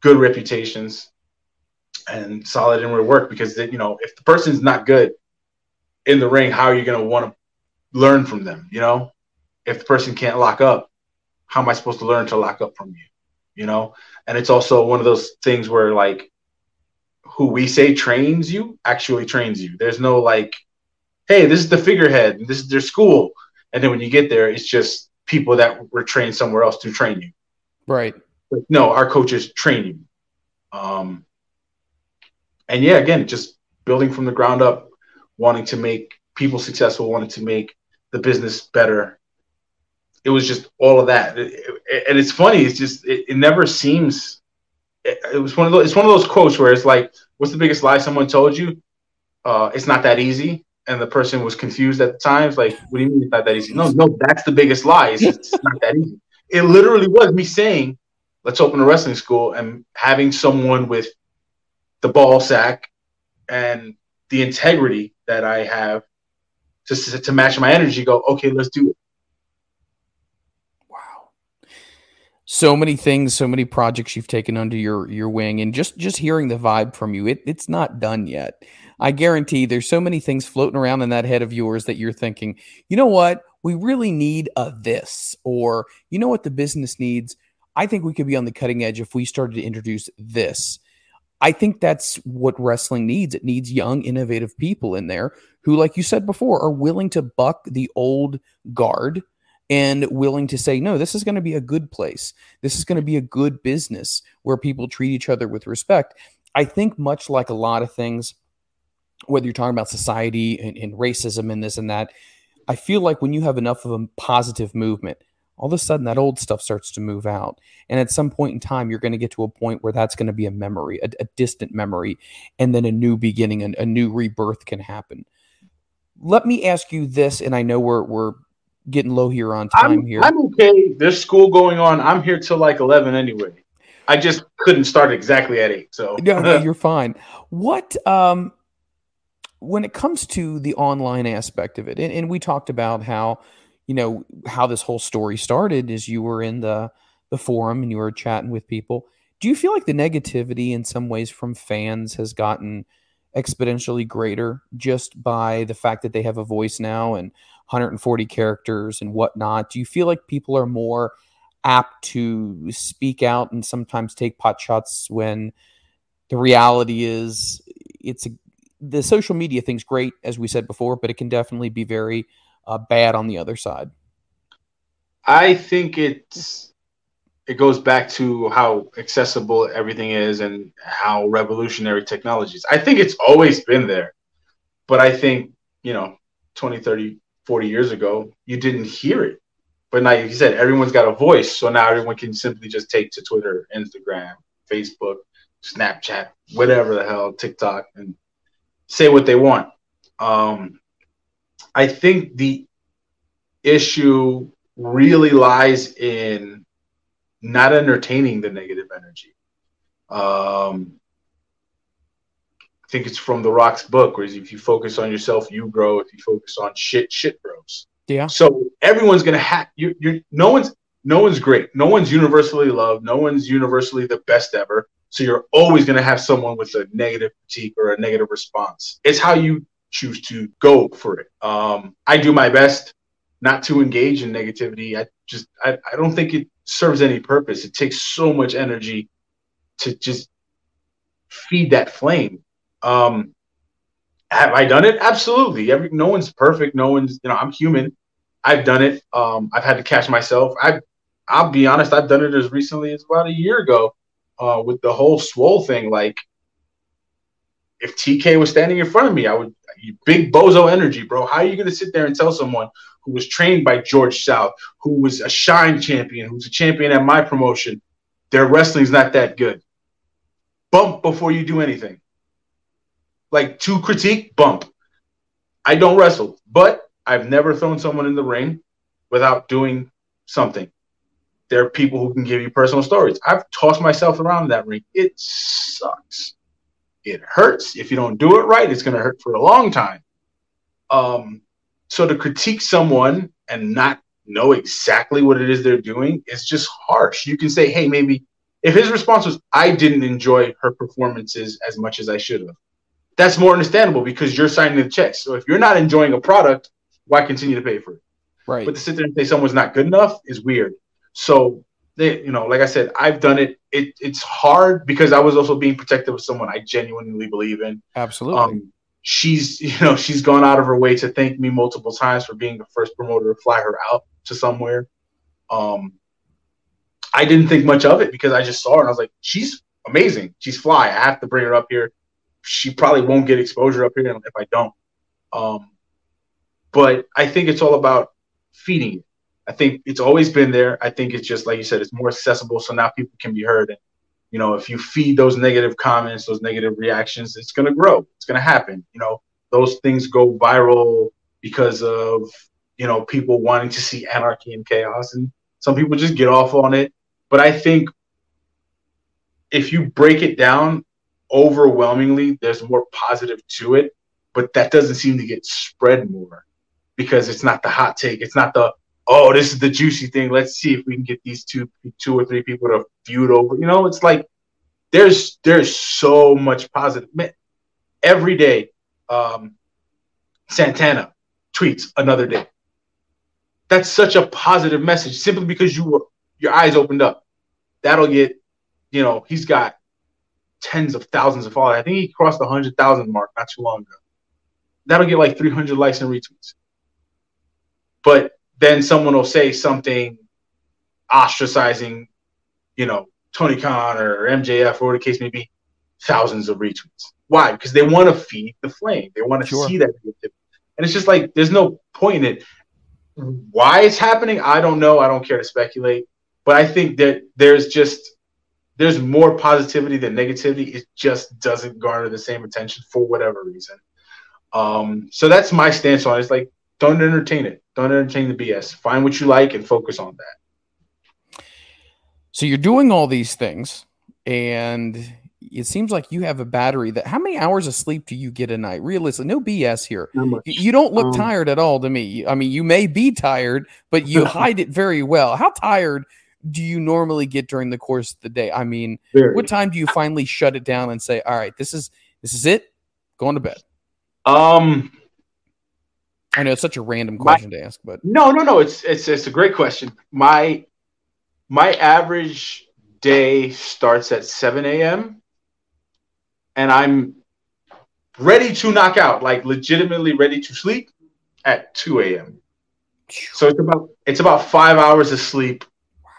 good reputations, and solid inward work. Because you know, if the person's not good in the ring, how are you going to want to learn from them? You know, if the person can't lock up, how am I supposed to learn to lock up from you? You know. And it's also one of those things where like who we say trains you actually trains you. There's no like, hey, this is the figurehead, this is their school, and then when you get there, it's just people that were trained somewhere else to train you. Right. But no, our coaches train you. Um, and yeah, again, just building from the ground up, wanting to make people successful, wanting to make the business better. It was just all of that, and it's funny. It's just it, it never seems. It, it was one of those. It's one of those quotes where it's like, "What's the biggest lie someone told you?" Uh, it's not that easy, and the person was confused at the time. It's like, "What do you mean it's not that easy?" No, no, that's the biggest lie. It's, it's not that easy. It literally was me saying, "Let's open a wrestling school," and having someone with the ball sack and the integrity that I have to to match my energy. Go, okay, let's do it. Wow. So many things, so many projects you've taken under your your wing, and just just hearing the vibe from you, it, it's not done yet. I guarantee there's so many things floating around in that head of yours that you're thinking, you know what, we really need a this, or you know what the business needs. I think we could be on the cutting edge if we started to introduce this. I think that's what wrestling needs. It needs young, innovative people in there who, like you said before, are willing to buck the old guard and willing to say, no, this is going to be a good place. This is going to be a good business where people treat each other with respect. I think, much like a lot of things, whether you're talking about society and, and racism and this and that, I feel like when you have enough of a positive movement, all of a sudden that old stuff starts to move out. And at some point in time, you're going to get to a point where that's going to be a memory, a, a distant memory, and then a new beginning, a, a new rebirth can happen. Let me ask you this, and I know we're we're getting low here on time I'm, here. I'm okay. There's school going on. I'm here till like 11 anyway. I just couldn't start exactly at eight. So no, no, you're fine. What um when it comes to the online aspect of it, and, and we talked about how, you know, how this whole story started is you were in the the forum and you were chatting with people. Do you feel like the negativity in some ways from fans has gotten exponentially greater just by the fact that they have a voice now and 140 characters and whatnot? Do you feel like people are more apt to speak out and sometimes take pot shots when the reality is it's a, the social media thing's great as we said before but it can definitely be very uh, bad on the other side I think it's it goes back to how accessible everything is and how revolutionary technology is. I think it's always been there. But I think, you know, 20, 30, 40 years ago, you didn't hear it. But now, like you said, everyone's got a voice. So now everyone can simply just take to Twitter, Instagram, Facebook, Snapchat, whatever the hell, TikTok, and say what they want. Um, I think the issue really lies in not entertaining the negative energy. Um, I think it's from The Rock's book, where if you focus on yourself, you grow. If you focus on shit, shit grows. yeah So everyone's gonna have you. You no one's no one's great. No one's universally loved. No one's universally the best ever. So you're always gonna have someone with a negative critique or a negative response. It's how you choose to go for it. Um, I do my best not to engage in negativity. I just I, I don't think it serves any purpose. It takes so much energy to just feed that flame. Um, have I done it? Absolutely. Every no one's perfect. No one's you know I'm human. I've done it. Um, I've had to catch myself. I I'll be honest. I've done it as recently as about a year ago uh, with the whole swole thing. Like if TK was standing in front of me, I would big bozo energy, bro. How are you gonna sit there and tell someone who was trained by George South, who was a shine champion, who's a champion at my promotion, their wrestling's not that good? Bump before you do anything. Like to critique, bump. I don't wrestle, but I've never thrown someone in the ring without doing something. There are people who can give you personal stories. I've tossed myself around in that ring. It sucks. It hurts. If you don't do it right, it's going to hurt for a long time. Um, so to critique someone and not know exactly what it is they're doing is just harsh. You can say, hey, maybe if his response was, I didn't enjoy her performances as much as I should have, that's more understandable because you're signing the checks. So if you're not enjoying a product, why continue to pay for it? right But to sit there and say someone's not good enough is weird. So they, you know, like I said, I've done it. It it's hard because I was also being protective of someone I genuinely believe in. Absolutely. Um, she's you know she's gone out of her way to thank me multiple times for being the first promoter to fly her out to somewhere. Um, I didn't think much of it because I just saw her and I was like, she's amazing. She's fly. I have to bring her up here. She probably won't get exposure up here if I don't. Um, but I think it's all about feeding it. I think it's always been there. I think it's just like you said, it's more accessible, so now people can be heard. And you know, if you feed those negative comments, those negative reactions, it's gonna grow. It's gonna happen. You know, those things go viral because of you know people wanting to see anarchy and chaos, and some people just get off on it. But I think if you break it down, overwhelmingly, there's more positive to it, but that doesn't seem to get spread more because it's not the hot take. It's not the oh, this is the juicy thing. Let's see if we can get these two two or three people to feud over. You know, it's like there's there's so much positive. Man, every day, um, Santana tweets another day. That's such a positive message simply because you were your eyes opened up. That'll get, you know, he's got tens of thousands of followers. I think he crossed the hundred thousand mark not too long ago. That'll get like 300 likes and retweets. But then someone will say something ostracizing, you know, Tony Khan or MJF or whatever the case may be, thousands of retweets. Why? Because they want to feed the flame. They want to Sure. see that. And it's just like there's no point in it. Why it's happening, I don't know. I don't care to speculate. But I think that there's just there's more positivity than negativity. It just doesn't garner the same attention for whatever reason. Um, so that's my stance on it. It's like don't entertain it. Don't entertain the BS. Find what you like and focus on that. So you're doing all these things, and it seems like you have a battery that. How many hours of sleep do you get a night? Realistically, no BS here. You- You don't look Um, tired at all to me. I mean, you may be tired, but you hide it very well. How tired do you normally get during the course of the day? I mean, Very. what time do you finally shut it down and say, "All right, this is this is it, going to bed"? Um, I know it's such a random My- question to ask, but no, no, no. It's it's it's a great question. My my average day starts at 7 a.m. and I'm ready to knock out, like legitimately ready to sleep at 2 a.m. So it's about it's about five hours of sleep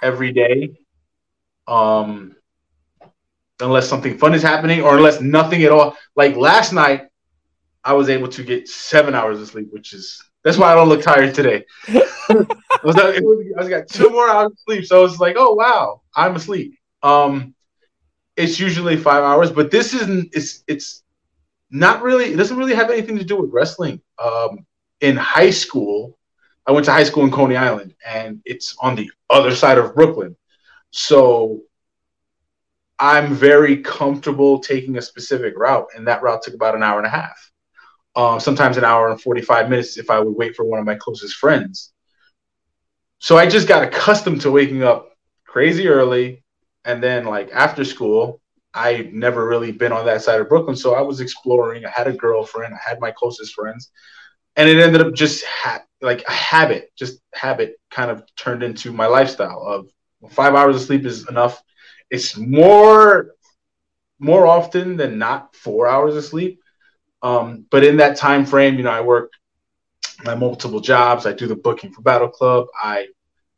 every day. Um unless something fun is happening or unless nothing at all. Like last night, I was able to get seven hours of sleep, which is that's why I don't look tired today. I was, I was got two more hours of sleep, so it's like, oh wow, I'm asleep. Um, it's usually five hours, but this isn't. It's it's not really. It doesn't really have anything to do with wrestling. Um, in high school, I went to high school in Coney Island, and it's on the other side of Brooklyn. So I'm very comfortable taking a specific route, and that route took about an hour and a half. Um, sometimes an hour and 45 minutes if I would wait for one of my closest friends. So I just got accustomed to waking up crazy early, and then like after school, I never really been on that side of Brooklyn, so I was exploring. I had a girlfriend, I had my closest friends, and it ended up just ha- like a habit, just habit kind of turned into my lifestyle of five hours of sleep is enough. It's more more often than not four hours of sleep. Um, but in that time frame, you know, I work my multiple jobs. I do the booking for Battle Club. I,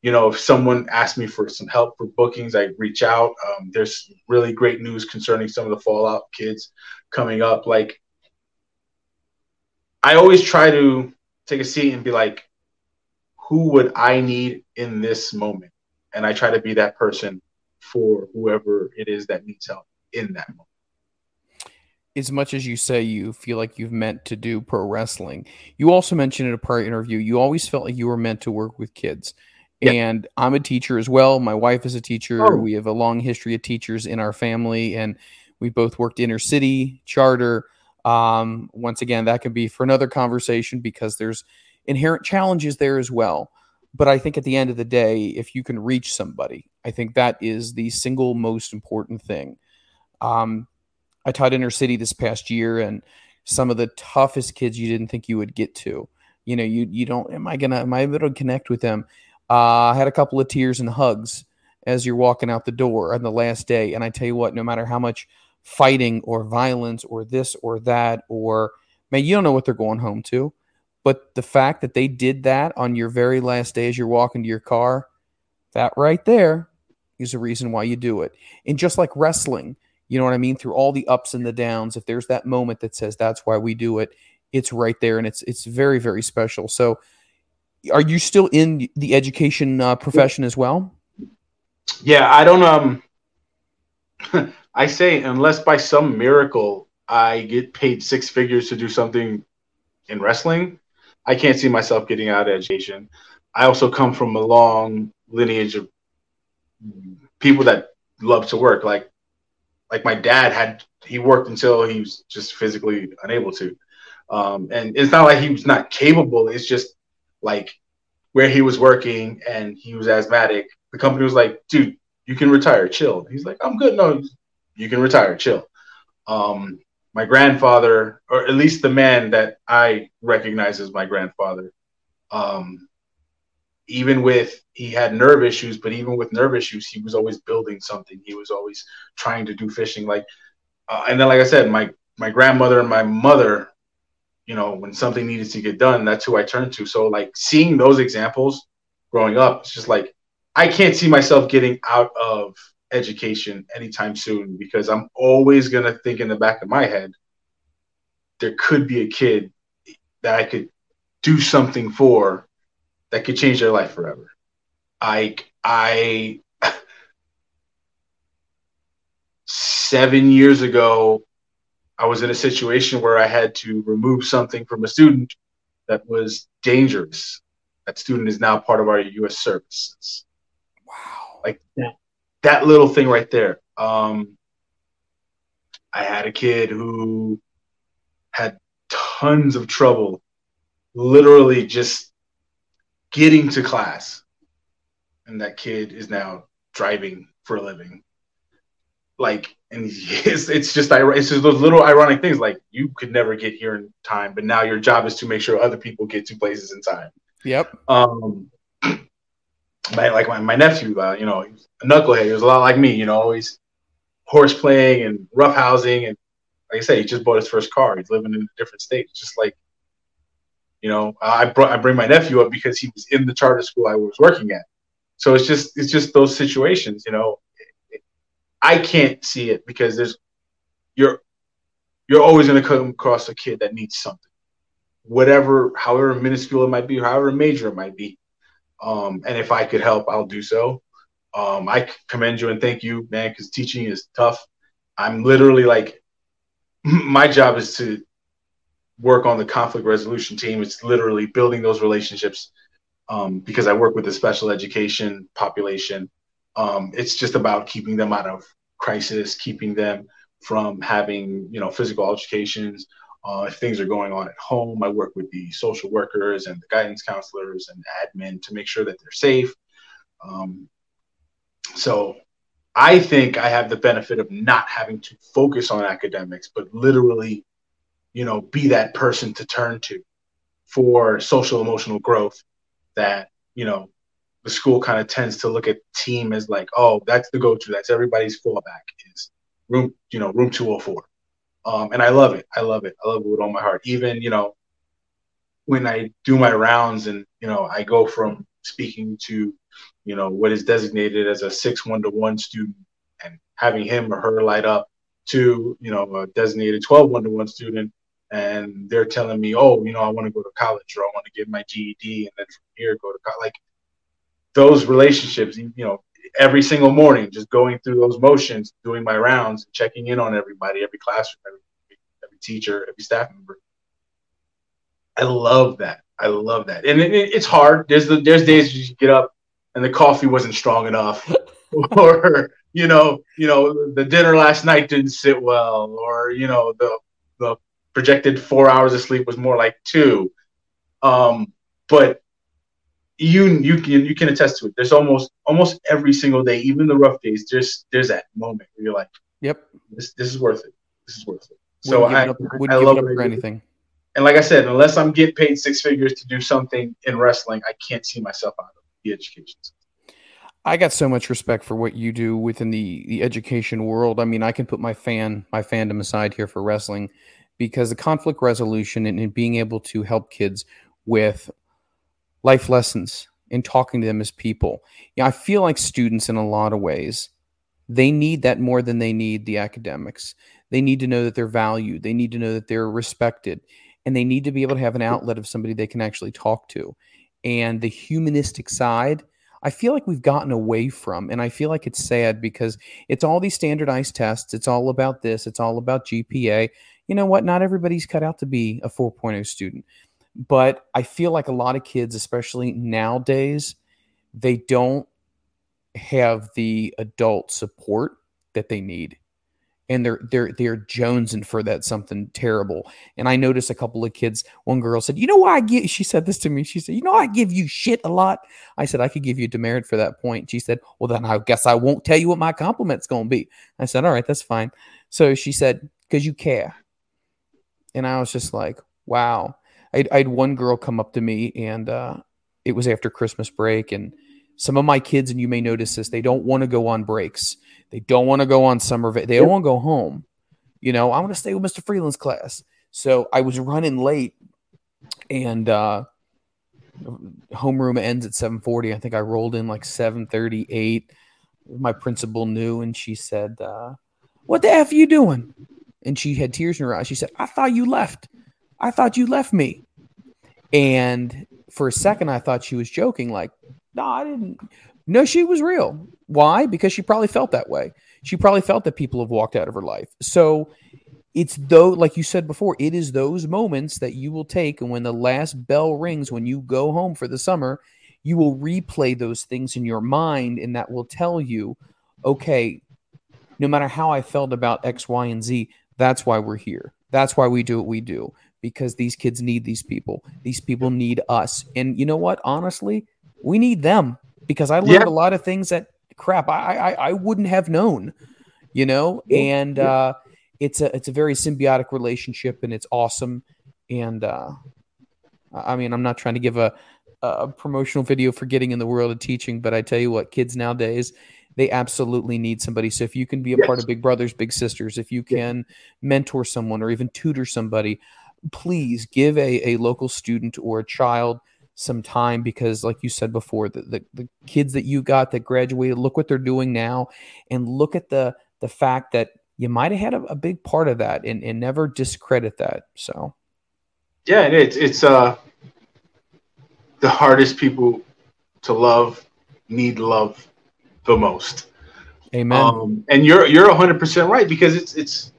you know, if someone asks me for some help for bookings, I reach out. Um, there's really great news concerning some of the Fallout kids coming up. Like, I always try to take a seat and be like, who would I need in this moment? And I try to be that person for whoever it is that needs help in that moment. as much as you say you feel like you've meant to do pro wrestling, you also mentioned in a prior interview you always felt like you were meant to work with kids. Yeah. And I'm a teacher as well. My wife is a teacher. Oh. We have a long history of teachers in our family, and we both worked inner city charter. Um, once again, that could be for another conversation because there's inherent challenges there as well. But I think at the end of the day, if you can reach somebody, I think that is the single most important thing. Um, I taught inner city this past year, and some of the toughest kids you didn't think you would get to. You know, you you don't. Am I gonna? Am I able to connect with them? Uh, I had a couple of tears and hugs as you're walking out the door on the last day. And I tell you what, no matter how much fighting or violence or this or that, or man, you don't know what they're going home to. But the fact that they did that on your very last day as you're walking to your car, that right there is a reason why you do it. And just like wrestling, you know what I mean? Through all the ups and the downs, if there's that moment that says that's why we do it, it's right there and it's it's very very special. So are you still in the education uh, profession as well? Yeah, I don't um I say unless by some miracle I get paid six figures to do something in wrestling, I can't see myself getting out of education. I also come from a long lineage of people that love to work. Like like my dad had he worked until he was just physically unable to. Um, and it's not like he was not capable. It's just like where he was working and he was asthmatic. The company was like, dude, you can retire, chill. He's like, I'm good. No, you can retire, chill. Um, my grandfather, or at least the man that I recognize as my grandfather, um, even with he had nerve issues, but even with nerve issues, he was always building something. He was always trying to do fishing. Like, uh, and then like I said, my my grandmother and my mother, you know, when something needed to get done, that's who I turned to. So like seeing those examples growing up, it's just like I can't see myself getting out of education anytime soon because I'm always going to think in the back of my head there could be a kid that I could do something for that could change their life forever. I I 7 years ago I was in a situation where I had to remove something from a student that was dangerous. That student is now part of our US services. Wow. Like that that little thing right there. Um, I had a kid who had tons of trouble, literally just getting to class, and that kid is now driving for a living. Like, and it's, it's just it's just those little ironic things. Like, you could never get here in time, but now your job is to make sure other people get to places in time. Yep. Um, my like my, my nephew, uh, you know, a knucklehead. He was a lot like me, you know, always horse playing and roughhousing, and like I say, he just bought his first car. He's living in a different state. Just like, you know, I brought I bring my nephew up because he was in the charter school I was working at. So it's just it's just those situations, you know. I can't see it because there's you're you're always going to come across a kid that needs something, whatever, however minuscule it might be, however major it might be um, and if I could help, I'll do so. Um, I commend you and thank you, man, because teaching is tough. I'm literally like, my job is to work on the conflict resolution team. It's literally building those relationships um, because I work with the special education population. Um, it's just about keeping them out of crisis, keeping them from having, you know, physical altercations, uh, if things are going on at home, I work with the social workers and the guidance counselors and admin to make sure that they're safe. Um, so I think I have the benefit of not having to focus on academics, but literally, you know, be that person to turn to for social emotional growth that, you know, the school kind of tends to look at team as like, oh, that's the go-to. That's everybody's fallback is room, you know, room 204. Um, and I love it. I love it. I love it with all my heart. Even, you know, when I do my rounds and, you know, I go from speaking to, you know, what is designated as a six one to one student and having him or her light up to, you know, a designated 12 one to one student. And they're telling me, oh, you know, I want to go to college or I want to get my GED and then from here go to college. Like those relationships, you know, every single morning, just going through those motions, doing my rounds, checking in on everybody, every classroom, every, every teacher, every staff member. I love that. I love that, and it, it, it's hard. There's the, there's days you get up and the coffee wasn't strong enough, or you know, you know, the dinner last night didn't sit well, or you know, the the projected four hours of sleep was more like two. Um, but you you can you can attest to it. There's almost almost every single day, even the rough days. There's there's that moment where you're like, "Yep, this this is worth it. This is worth it." So I, it up, I love it. for anything. And like I said, unless I'm getting paid six figures to do something in wrestling, I can't see myself out of the education. I got so much respect for what you do within the the education world. I mean, I can put my fan my fandom aside here for wrestling because the conflict resolution and, and being able to help kids with life lessons and talking to them as people. Yeah, I feel like students in a lot of ways they need that more than they need the academics. They need to know that they're valued. They need to know that they're respected, and they need to be able to have an outlet of somebody they can actually talk to. And the humanistic side I feel like we've gotten away from, and I feel like it's sad because it's all these standardized tests. It's all about this. It's all about GPA. You know what? Not everybody's cut out to be a 4.0 student, but I feel like a lot of kids, especially nowadays, they don't have the adult support that they need and they're they're they're jonesing for that something terrible. And I noticed a couple of kids. One girl said, "You know why I give?" She said this to me. She said, "You know I give you shit a lot." I said, "I could give you demerit for that point." She said, "Well, then I guess I won't tell you what my compliment's going to be." I said, "All right, that's fine." So she said, "Because you care," and I was just like, "Wow." I'd, I had one girl come up to me, and uh, it was after Christmas break, and some of my kids, and you may notice this, they don't want to go on breaks they don't want to go on summer. Va- they don't want to go home. You know, I want to stay with Mr. Freeland's class. So I was running late, and uh, homeroom ends at seven forty. I think I rolled in like seven thirty eight. My principal knew, and she said, uh, "What the f are you doing?" And she had tears in her eyes. She said, "I thought you left. I thought you left me." And for a second, I thought she was joking. Like, no, I didn't. No, she was real. Why? Because she probably felt that way. She probably felt that people have walked out of her life. So it's though, like you said before, it is those moments that you will take, and when the last bell rings, when you go home for the summer, you will replay those things in your mind, and that will tell you, okay, no matter how I felt about X, Y, and Z, that's why we're here. That's why we do what we do because these kids need these people. These people need us. And you know what? Honestly, we need them because I learned yeah. a lot of things that crap I, I I wouldn't have known, you know. And uh, it's a it's a very symbiotic relationship, and it's awesome. And uh, I mean, I'm not trying to give a, a promotional video for getting in the world of teaching, but I tell you what, kids nowadays they absolutely need somebody. So if you can be a yes. part of Big Brothers Big Sisters, if you can mentor someone or even tutor somebody, please give a, a local student or a child some time because like you said before the, the, the kids that you got that graduated look what they're doing now and look at the the fact that you might have had a, a big part of that and, and never discredit that so. Yeah and it's it's uh the hardest people to love need love the most. Amen. Um, and you're you're 100% right because it's it's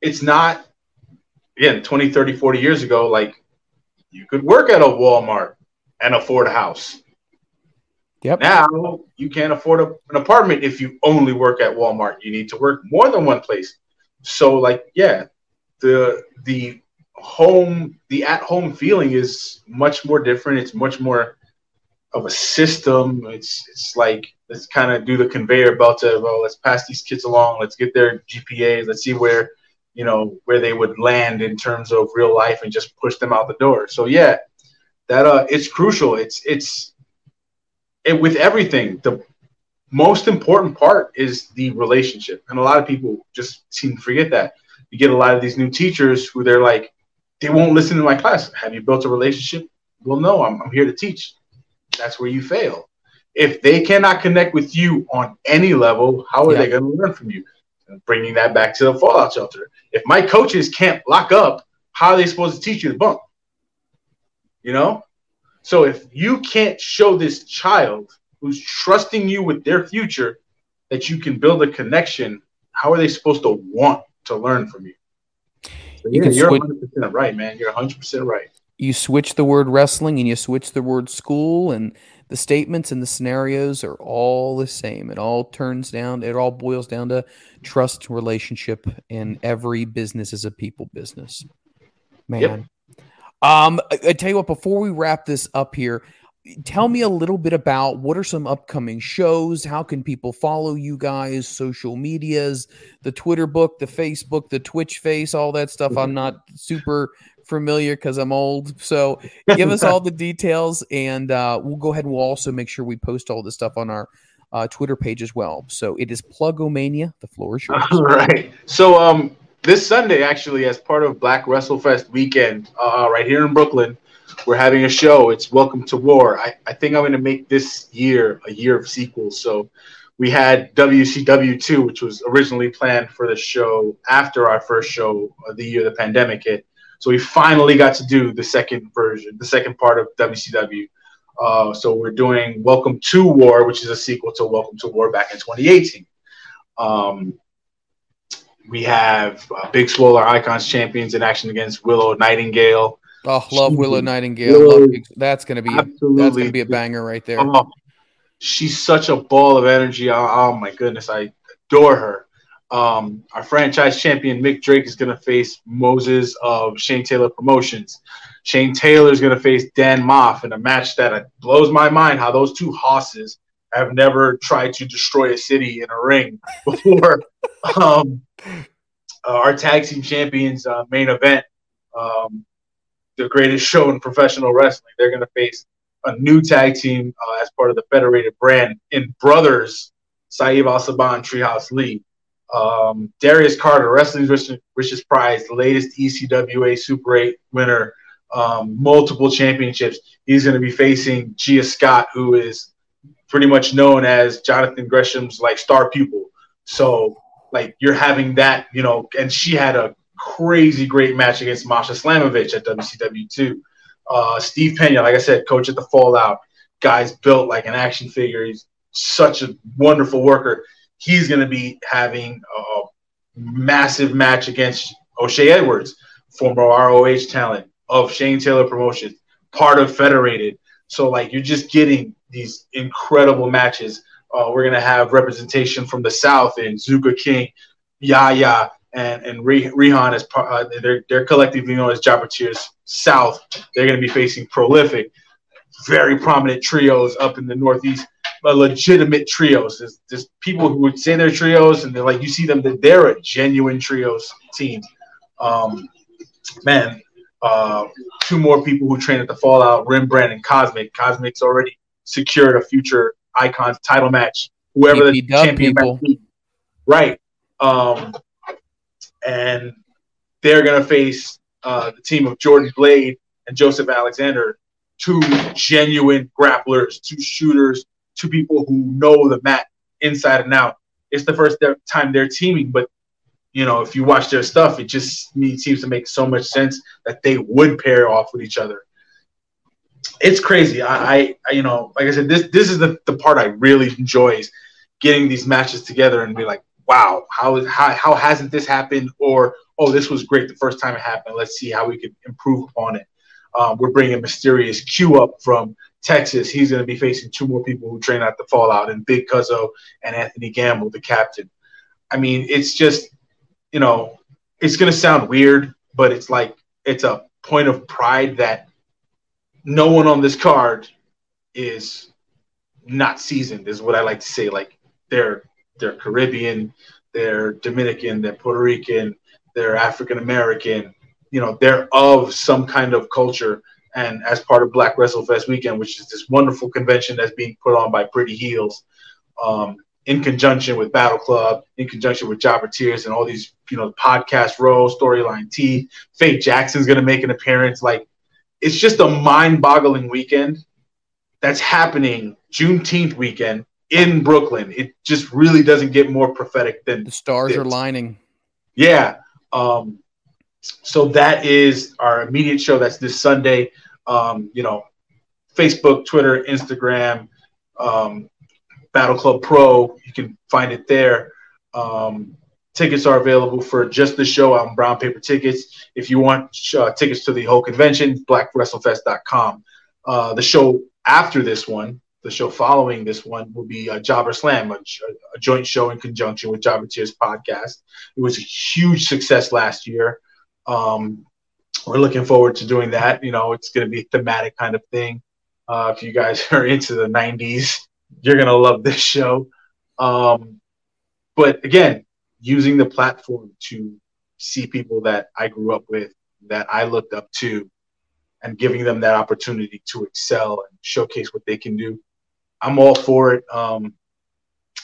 it's not again 20 30 40 years ago like you could work at a walmart and afford a house. Yep. Now you can't afford a, an apartment if you only work at Walmart. You need to work more than one place. So like yeah, the the home the at home feeling is much more different. It's much more of a system. It's it's like let's kind of do the conveyor belt of well, let's pass these kids along. Let's get their GPAs. Let's see where you know where they would land in terms of real life and just push them out the door. So yeah, that uh, it's crucial. It's it's it, with everything. The most important part is the relationship, and a lot of people just seem to forget that. You get a lot of these new teachers who they're like, they won't listen to my class. Have you built a relationship? Well, no. I'm, I'm here to teach. That's where you fail. If they cannot connect with you on any level, how are yeah. they going to learn from you? Bringing that back to the fallout shelter. If my coaches can't lock up, how are they supposed to teach you the bump? You know? So if you can't show this child who's trusting you with their future that you can build a connection, how are they supposed to want to learn from you? So you yeah, you're 100% right, man. You're 100% right. You switch the word wrestling and you switch the word school, and the statements and the scenarios are all the same. It all turns down, it all boils down to trust relationship, and every business is a people business. Man. Yep. Um, I, I tell you what, before we wrap this up here, tell me a little bit about what are some upcoming shows how can people follow you guys social medias the twitter book the facebook the twitch face all that stuff i'm not super familiar because i'm old so give us all the details and uh, we'll go ahead and we'll also make sure we post all this stuff on our uh, Twitter page as well. So it is Plugomania. The floor is yours. All right. So um, this Sunday, actually, as part of Black WrestleFest weekend, uh, right here in Brooklyn, we're having a show. It's Welcome to War. I, I think I'm going to make this year a year of sequels. So we had WCW 2, which was originally planned for the show after our first show of the year the pandemic hit. So we finally got to do the second version, the second part of WCW. Uh, so we're doing Welcome to War, which is a sequel to Welcome to War back in 2018. Um, we have uh, Big Swole our Icons champions in action against Willow Nightingale. Oh, love Willow Nightingale. Willow, love, that's gonna be absolutely. that's gonna be a banger right there. Oh, she's such a ball of energy. Oh, oh my goodness, I adore her. Um, our franchise champion Mick Drake is going to face Moses of Shane Taylor Promotions. Shane Taylor is going to face Dan Maff in a match that blows my mind how those two hosses have never tried to destroy a city in a ring before. um, uh, our tag team champions uh, main event, um, the greatest show in professional wrestling. They're going to face a new tag team uh, as part of the federated brand in Brothers, Saeed Al Saban, Treehouse Lee. Um, Darius Carter, Wrestling's richest, prize, the latest ECWA Super 8 winner, um, multiple championships. He's going to be facing Gia Scott, who is pretty much known as Jonathan Gresham's like star pupil. So like you're having that, you know, and she had a crazy great match against Masha Slamovich at WCW two. Uh, Steve Pena, like I said, coach at the Fallout, guy's built like an action figure. He's such a wonderful worker. He's going to be having a massive match against O'Shea Edwards, former ROH talent of Shane Taylor Promotions, part of Federated. So like you're just getting these incredible matches. Uh, we're gonna have representation from the South in Zuka King, Yaya, and and Rehan is part. Uh, they're they're collectively known as Jobberteers South. They're gonna be facing prolific, very prominent trios up in the Northeast. A legitimate trios. There's, there's people who would say they're trios, and they're like you see them. That they're a genuine trios team. Um, man, uh, two more people who train at the Fallout, Rembrandt and Cosmic. Cosmic's already secured a future Icons title match. Whoever the champion people. Right. Um, and they're going to face uh, the team of Jordan Blade and Joseph Alexander, two genuine grapplers, two shooters, two people who know the mat inside and out. It's the first time they're teaming, but you know, if you watch their stuff, it just seems to make so much sense that they would pair off with each other. It's crazy. I, I you know, like I said, this this is the, the part I really enjoy is getting these matches together and be like, wow, how is how, how hasn't this happened? Or oh, this was great the first time it happened. Let's see how we can improve upon it. Um, we're bringing mysterious Q up from Texas. He's going to be facing two more people who train at the Fallout, and Big Cuzzo and Anthony Gamble, the captain. I mean, it's just you know, it's going to sound weird, but it's like it's a point of pride that no one on this card is not seasoned is what I like to say. Like they're they're Caribbean, they're Dominican, they're Puerto Rican, they're African American. You know, they're of some kind of culture. And as part of Black WrestleFest weekend, which is this wonderful convention that's being put on by Pretty Heels, um, in conjunction with Battle Club, in conjunction with Jobberteers and all these, you know, podcast row, storyline T. Fate Jackson's to make an appearance. Like, it's just a mind boggling weekend that's happening Juneteenth weekend in Brooklyn. It just really doesn't get more prophetic than the stars this. are lining. Yeah. Um, so that is our immediate show. That's this Sunday. Um, you know, Facebook, Twitter, Instagram, um, Battle Club Pro. You can find it there. Um, tickets are available for just the show on Brown Paper Tickets. If you want uh, tickets to the whole convention, blackwrestlefest.com. Uh, the show after this one, the show following this one, will be a Jobber Slam, a, a joint show in conjunction with Jobberteers podcast. It was a huge success last year. Um, we're looking forward to doing that. You know, it's going to be a thematic kind of thing. Uh, if you guys are into the 90s, you're gonna love this show. Um, but again, using the platform to see people that I grew up with, that I looked up to, and giving them that opportunity to excel and showcase what they can do. I'm all for it. Um,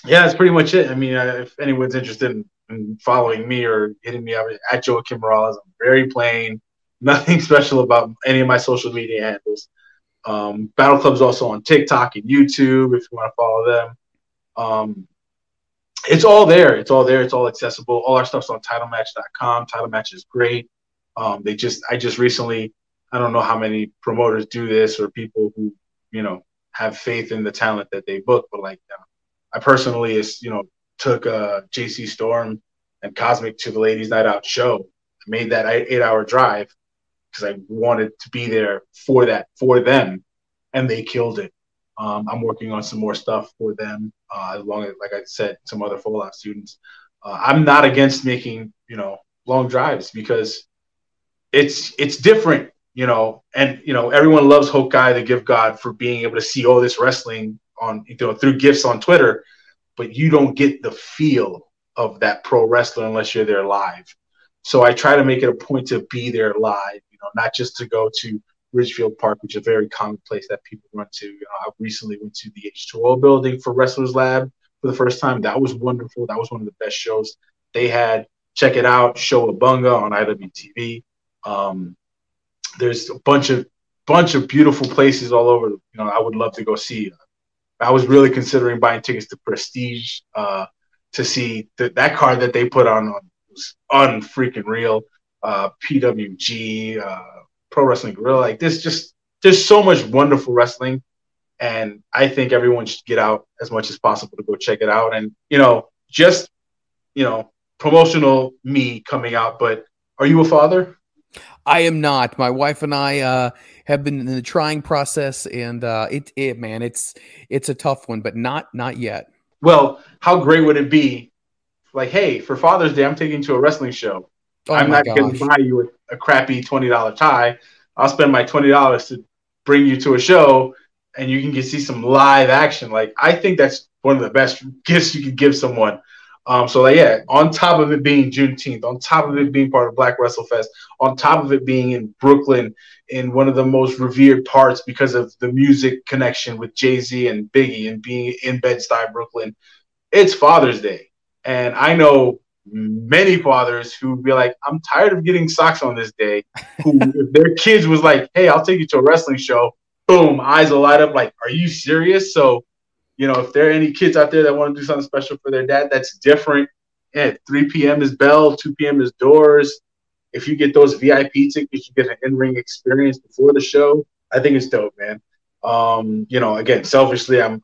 yeah, that's pretty much it. I mean, uh, if anyone's interested in, in, following me or hitting me up at Joakim Morales, I'm very plain. Nothing special about any of my social media handles. Um, Battle Club's also on TikTok and YouTube if you want to follow them. Um, it's all there. It's all there. It's all accessible. All our stuff's on titlematch.com. Title Match is great. Um, they just, I just recently, I don't know how many promoters do this or people who, you know, have faith in the talent that they book, but like, uh, I personally is, you know, took uh, JC Storm and Cosmic to the Ladies Night Out show. I made that eight hour drive because I wanted to be there for that, for them, and they killed it. Um, I'm working on some more stuff for them, uh, as long as, like I said, some other Fallout students. Uh, I'm not against making, you know, long drives because it's it's different, you know, and you know everyone loves Guy, the Gift God, for being able to see all this wrestling on, you know, through gifts on Twitter, but you don't get the feel of that pro wrestler unless you're there live. So I try to make it a point to be there live, you know, not just to go to Ridgefield Park, which is a very common place that people run to. You know, I recently went to the H2O building for Wrestlers Lab for the first time. That was wonderful. That was one of the best shows they had. Check it out, Show a Bunga on IWTV. Um, there's a bunch of bunch of beautiful places all over. You know, I would love to go see. I was really considering buying tickets to Prestige uh, to see the, that card that they put on, on was unfreaking real. Uh, PWG, uh, Pro Wrestling Guerrilla. Like this, just there's so much wonderful wrestling, and I think everyone should get out as much as possible to go check it out. And you know, just you know, promotional me coming out. But are you a father? I am not. My wife and I uh, have been in the trying process, and uh, it, it, man, it's it's a tough one, but not not yet. Well, how great would it be? Like, hey, for Father's Day, I'm taking you to a wrestling show. Oh I'm not going to buy you a, a crappy twenty dollar tie. I'll spend my twenty dollars to bring you to a show, and you can get see some live action. Like I think that's one of the best gifts you could give someone. Um, so like, yeah, on top of it being Juneteenth, on top of it being part of Black Wrestle Fest, on top of it being in Brooklyn, in one of the most revered parts because of the music connection with Jay Z and Biggie, and being in Bed Stuy, Brooklyn, it's Father's Day, and I know many fathers who be like, I'm tired of getting socks on this day. Who, if their kids was like, Hey, I'll take you to a wrestling show, boom, eyes will light up. Like, are you serious? So, you know, if there are any kids out there that want to do something special for their dad, that's different. Yeah, 3 p.m. is bell, 2 p.m. is doors. If you get those VIP tickets, you get an in-ring experience before the show. I think it's dope, man. Um, you know, again, selfishly, I'm, I'm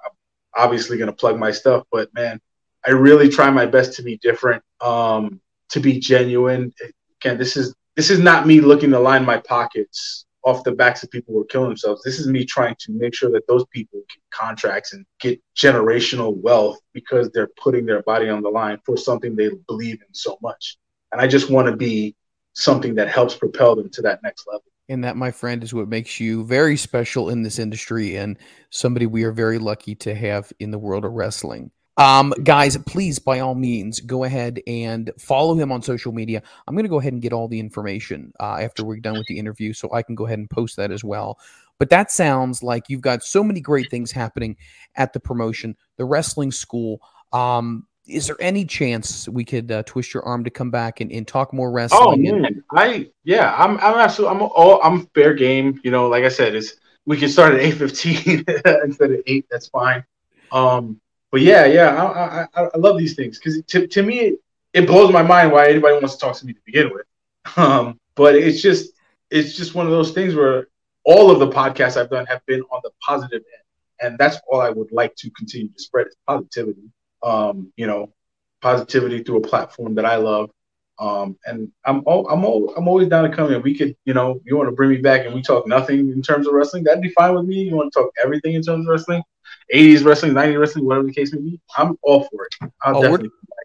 obviously gonna plug my stuff, but man, I really try my best to be different, um, to be genuine. Again, this is this is not me looking to line my pockets off the backs of people who are killing themselves. This is me trying to make sure that those people get contracts and get generational wealth because they're putting their body on the line for something they believe in so much. And I just want to be something that helps propel them to that next level. And that, my friend, is what makes you very special in this industry and somebody we are very lucky to have in the world of wrestling. Um, guys, please, by all means, go ahead and follow him on social media. I'm going to go ahead and get all the information uh, after we're done with the interview, so I can go ahead and post that as well. But that sounds like you've got so many great things happening at the promotion, the wrestling school. Um, is there any chance we could uh, twist your arm to come back and, and talk more wrestling? Oh man, and- I yeah, I'm I'm absolutely I'm all I'm fair game. You know, like I said, is we can start at eight fifteen instead of eight. That's fine. Um, but yeah, yeah, I, I, I love these things because to, to me it, blows my mind why anybody wants to talk to me to begin with. Um, but it's just it's just one of those things where all of the podcasts I've done have been on the positive end, and that's all I would like to continue to spread is positivity. Um, you know, positivity through a platform that I love. Um, and I'm all, I'm all, I'm always down to come in. We could, you know, you want to bring me back and we talk nothing in terms of wrestling, that'd be fine with me. You want to talk everything in terms of wrestling, 80s wrestling, 90s wrestling, whatever the case may be, I'm all for it. Oh, we're,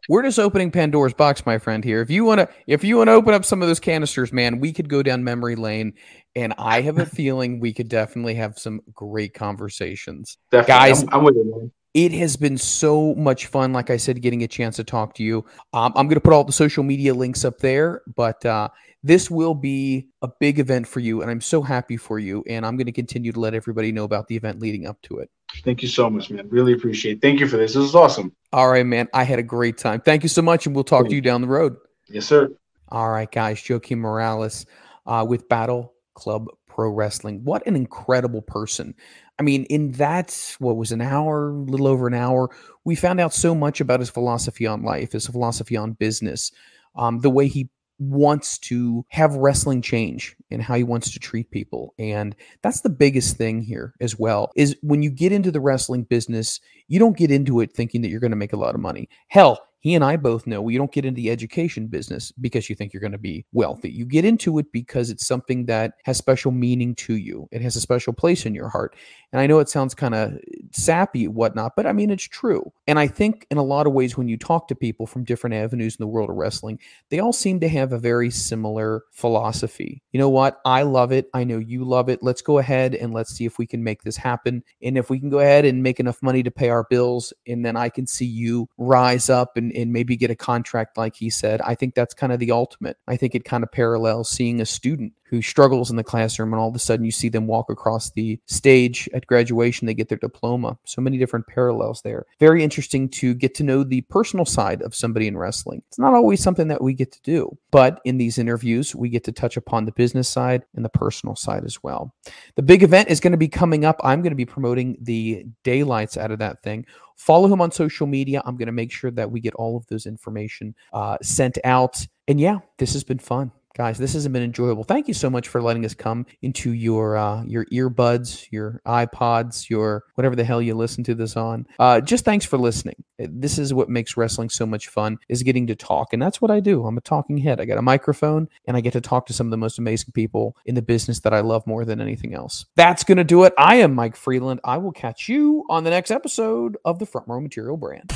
we're just opening Pandora's box, my friend. Here, if you want to, if you want to open up some of those canisters, man, we could go down memory lane, and I have a feeling we could definitely have some great conversations, definitely. guys. I'm, I'm with you, man. It has been so much fun, like I said, getting a chance to talk to you. Um, I'm going to put all the social media links up there, but uh, this will be a big event for you, and I'm so happy for you. And I'm going to continue to let everybody know about the event leading up to it. Thank you so much, man. Really appreciate. it. Thank you for this. This is awesome. All right, man. I had a great time. Thank you so much, and we'll talk to you down the road. Yes, sir. All right, guys. Joakim Morales uh, with Battle Club Pro Wrestling. What an incredible person. I mean, in that, what was an hour, a little over an hour, we found out so much about his philosophy on life, his philosophy on business, um, the way he wants to have wrestling change and how he wants to treat people. And that's the biggest thing here as well is when you get into the wrestling business you don't get into it thinking that you're going to make a lot of money. Hell he and I both know you don't get into the education business because you think you're going to be wealthy. You get into it because it's something that has special meaning to you. It has a special place in your heart. And I know it sounds kind of sappy, whatnot, but I mean, it's true. And I think in a lot of ways, when you talk to people from different avenues in the world of wrestling, they all seem to have a very similar philosophy. You know what? I love it. I know you love it. Let's go ahead and let's see if we can make this happen. And if we can go ahead and make enough money to pay our bills, and then I can see you rise up and and maybe get a contract like he said. I think that's kind of the ultimate. I think it kind of parallels seeing a student who struggles in the classroom and all of a sudden you see them walk across the stage at graduation they get their diploma. So many different parallels there. Very interesting to get to know the personal side of somebody in wrestling. It's not always something that we get to do but in these interviews we get to touch upon the business side and the personal side as well. The big event is going to be coming up. I'm going to be promoting the daylights out of that thing. Follow him on social media. I'm going to make sure that we get all of those information uh, sent out. And yeah this has been fun guys this has been enjoyable. Thank you so much for letting us come into your uh, your earbuds your ipods your whatever the hell you listen to this on. Uh, just thanks for listening. This is what makes wrestling so much fun is getting to talk and that's what i do. I'm a talking head. I got a microphone and i get to talk to some of the most amazing people in the business that i love more than anything else. That's gonna do it. I am mike freeland. I will catch you on the next episode of the front row material brand.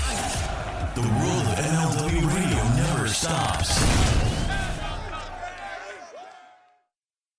The of.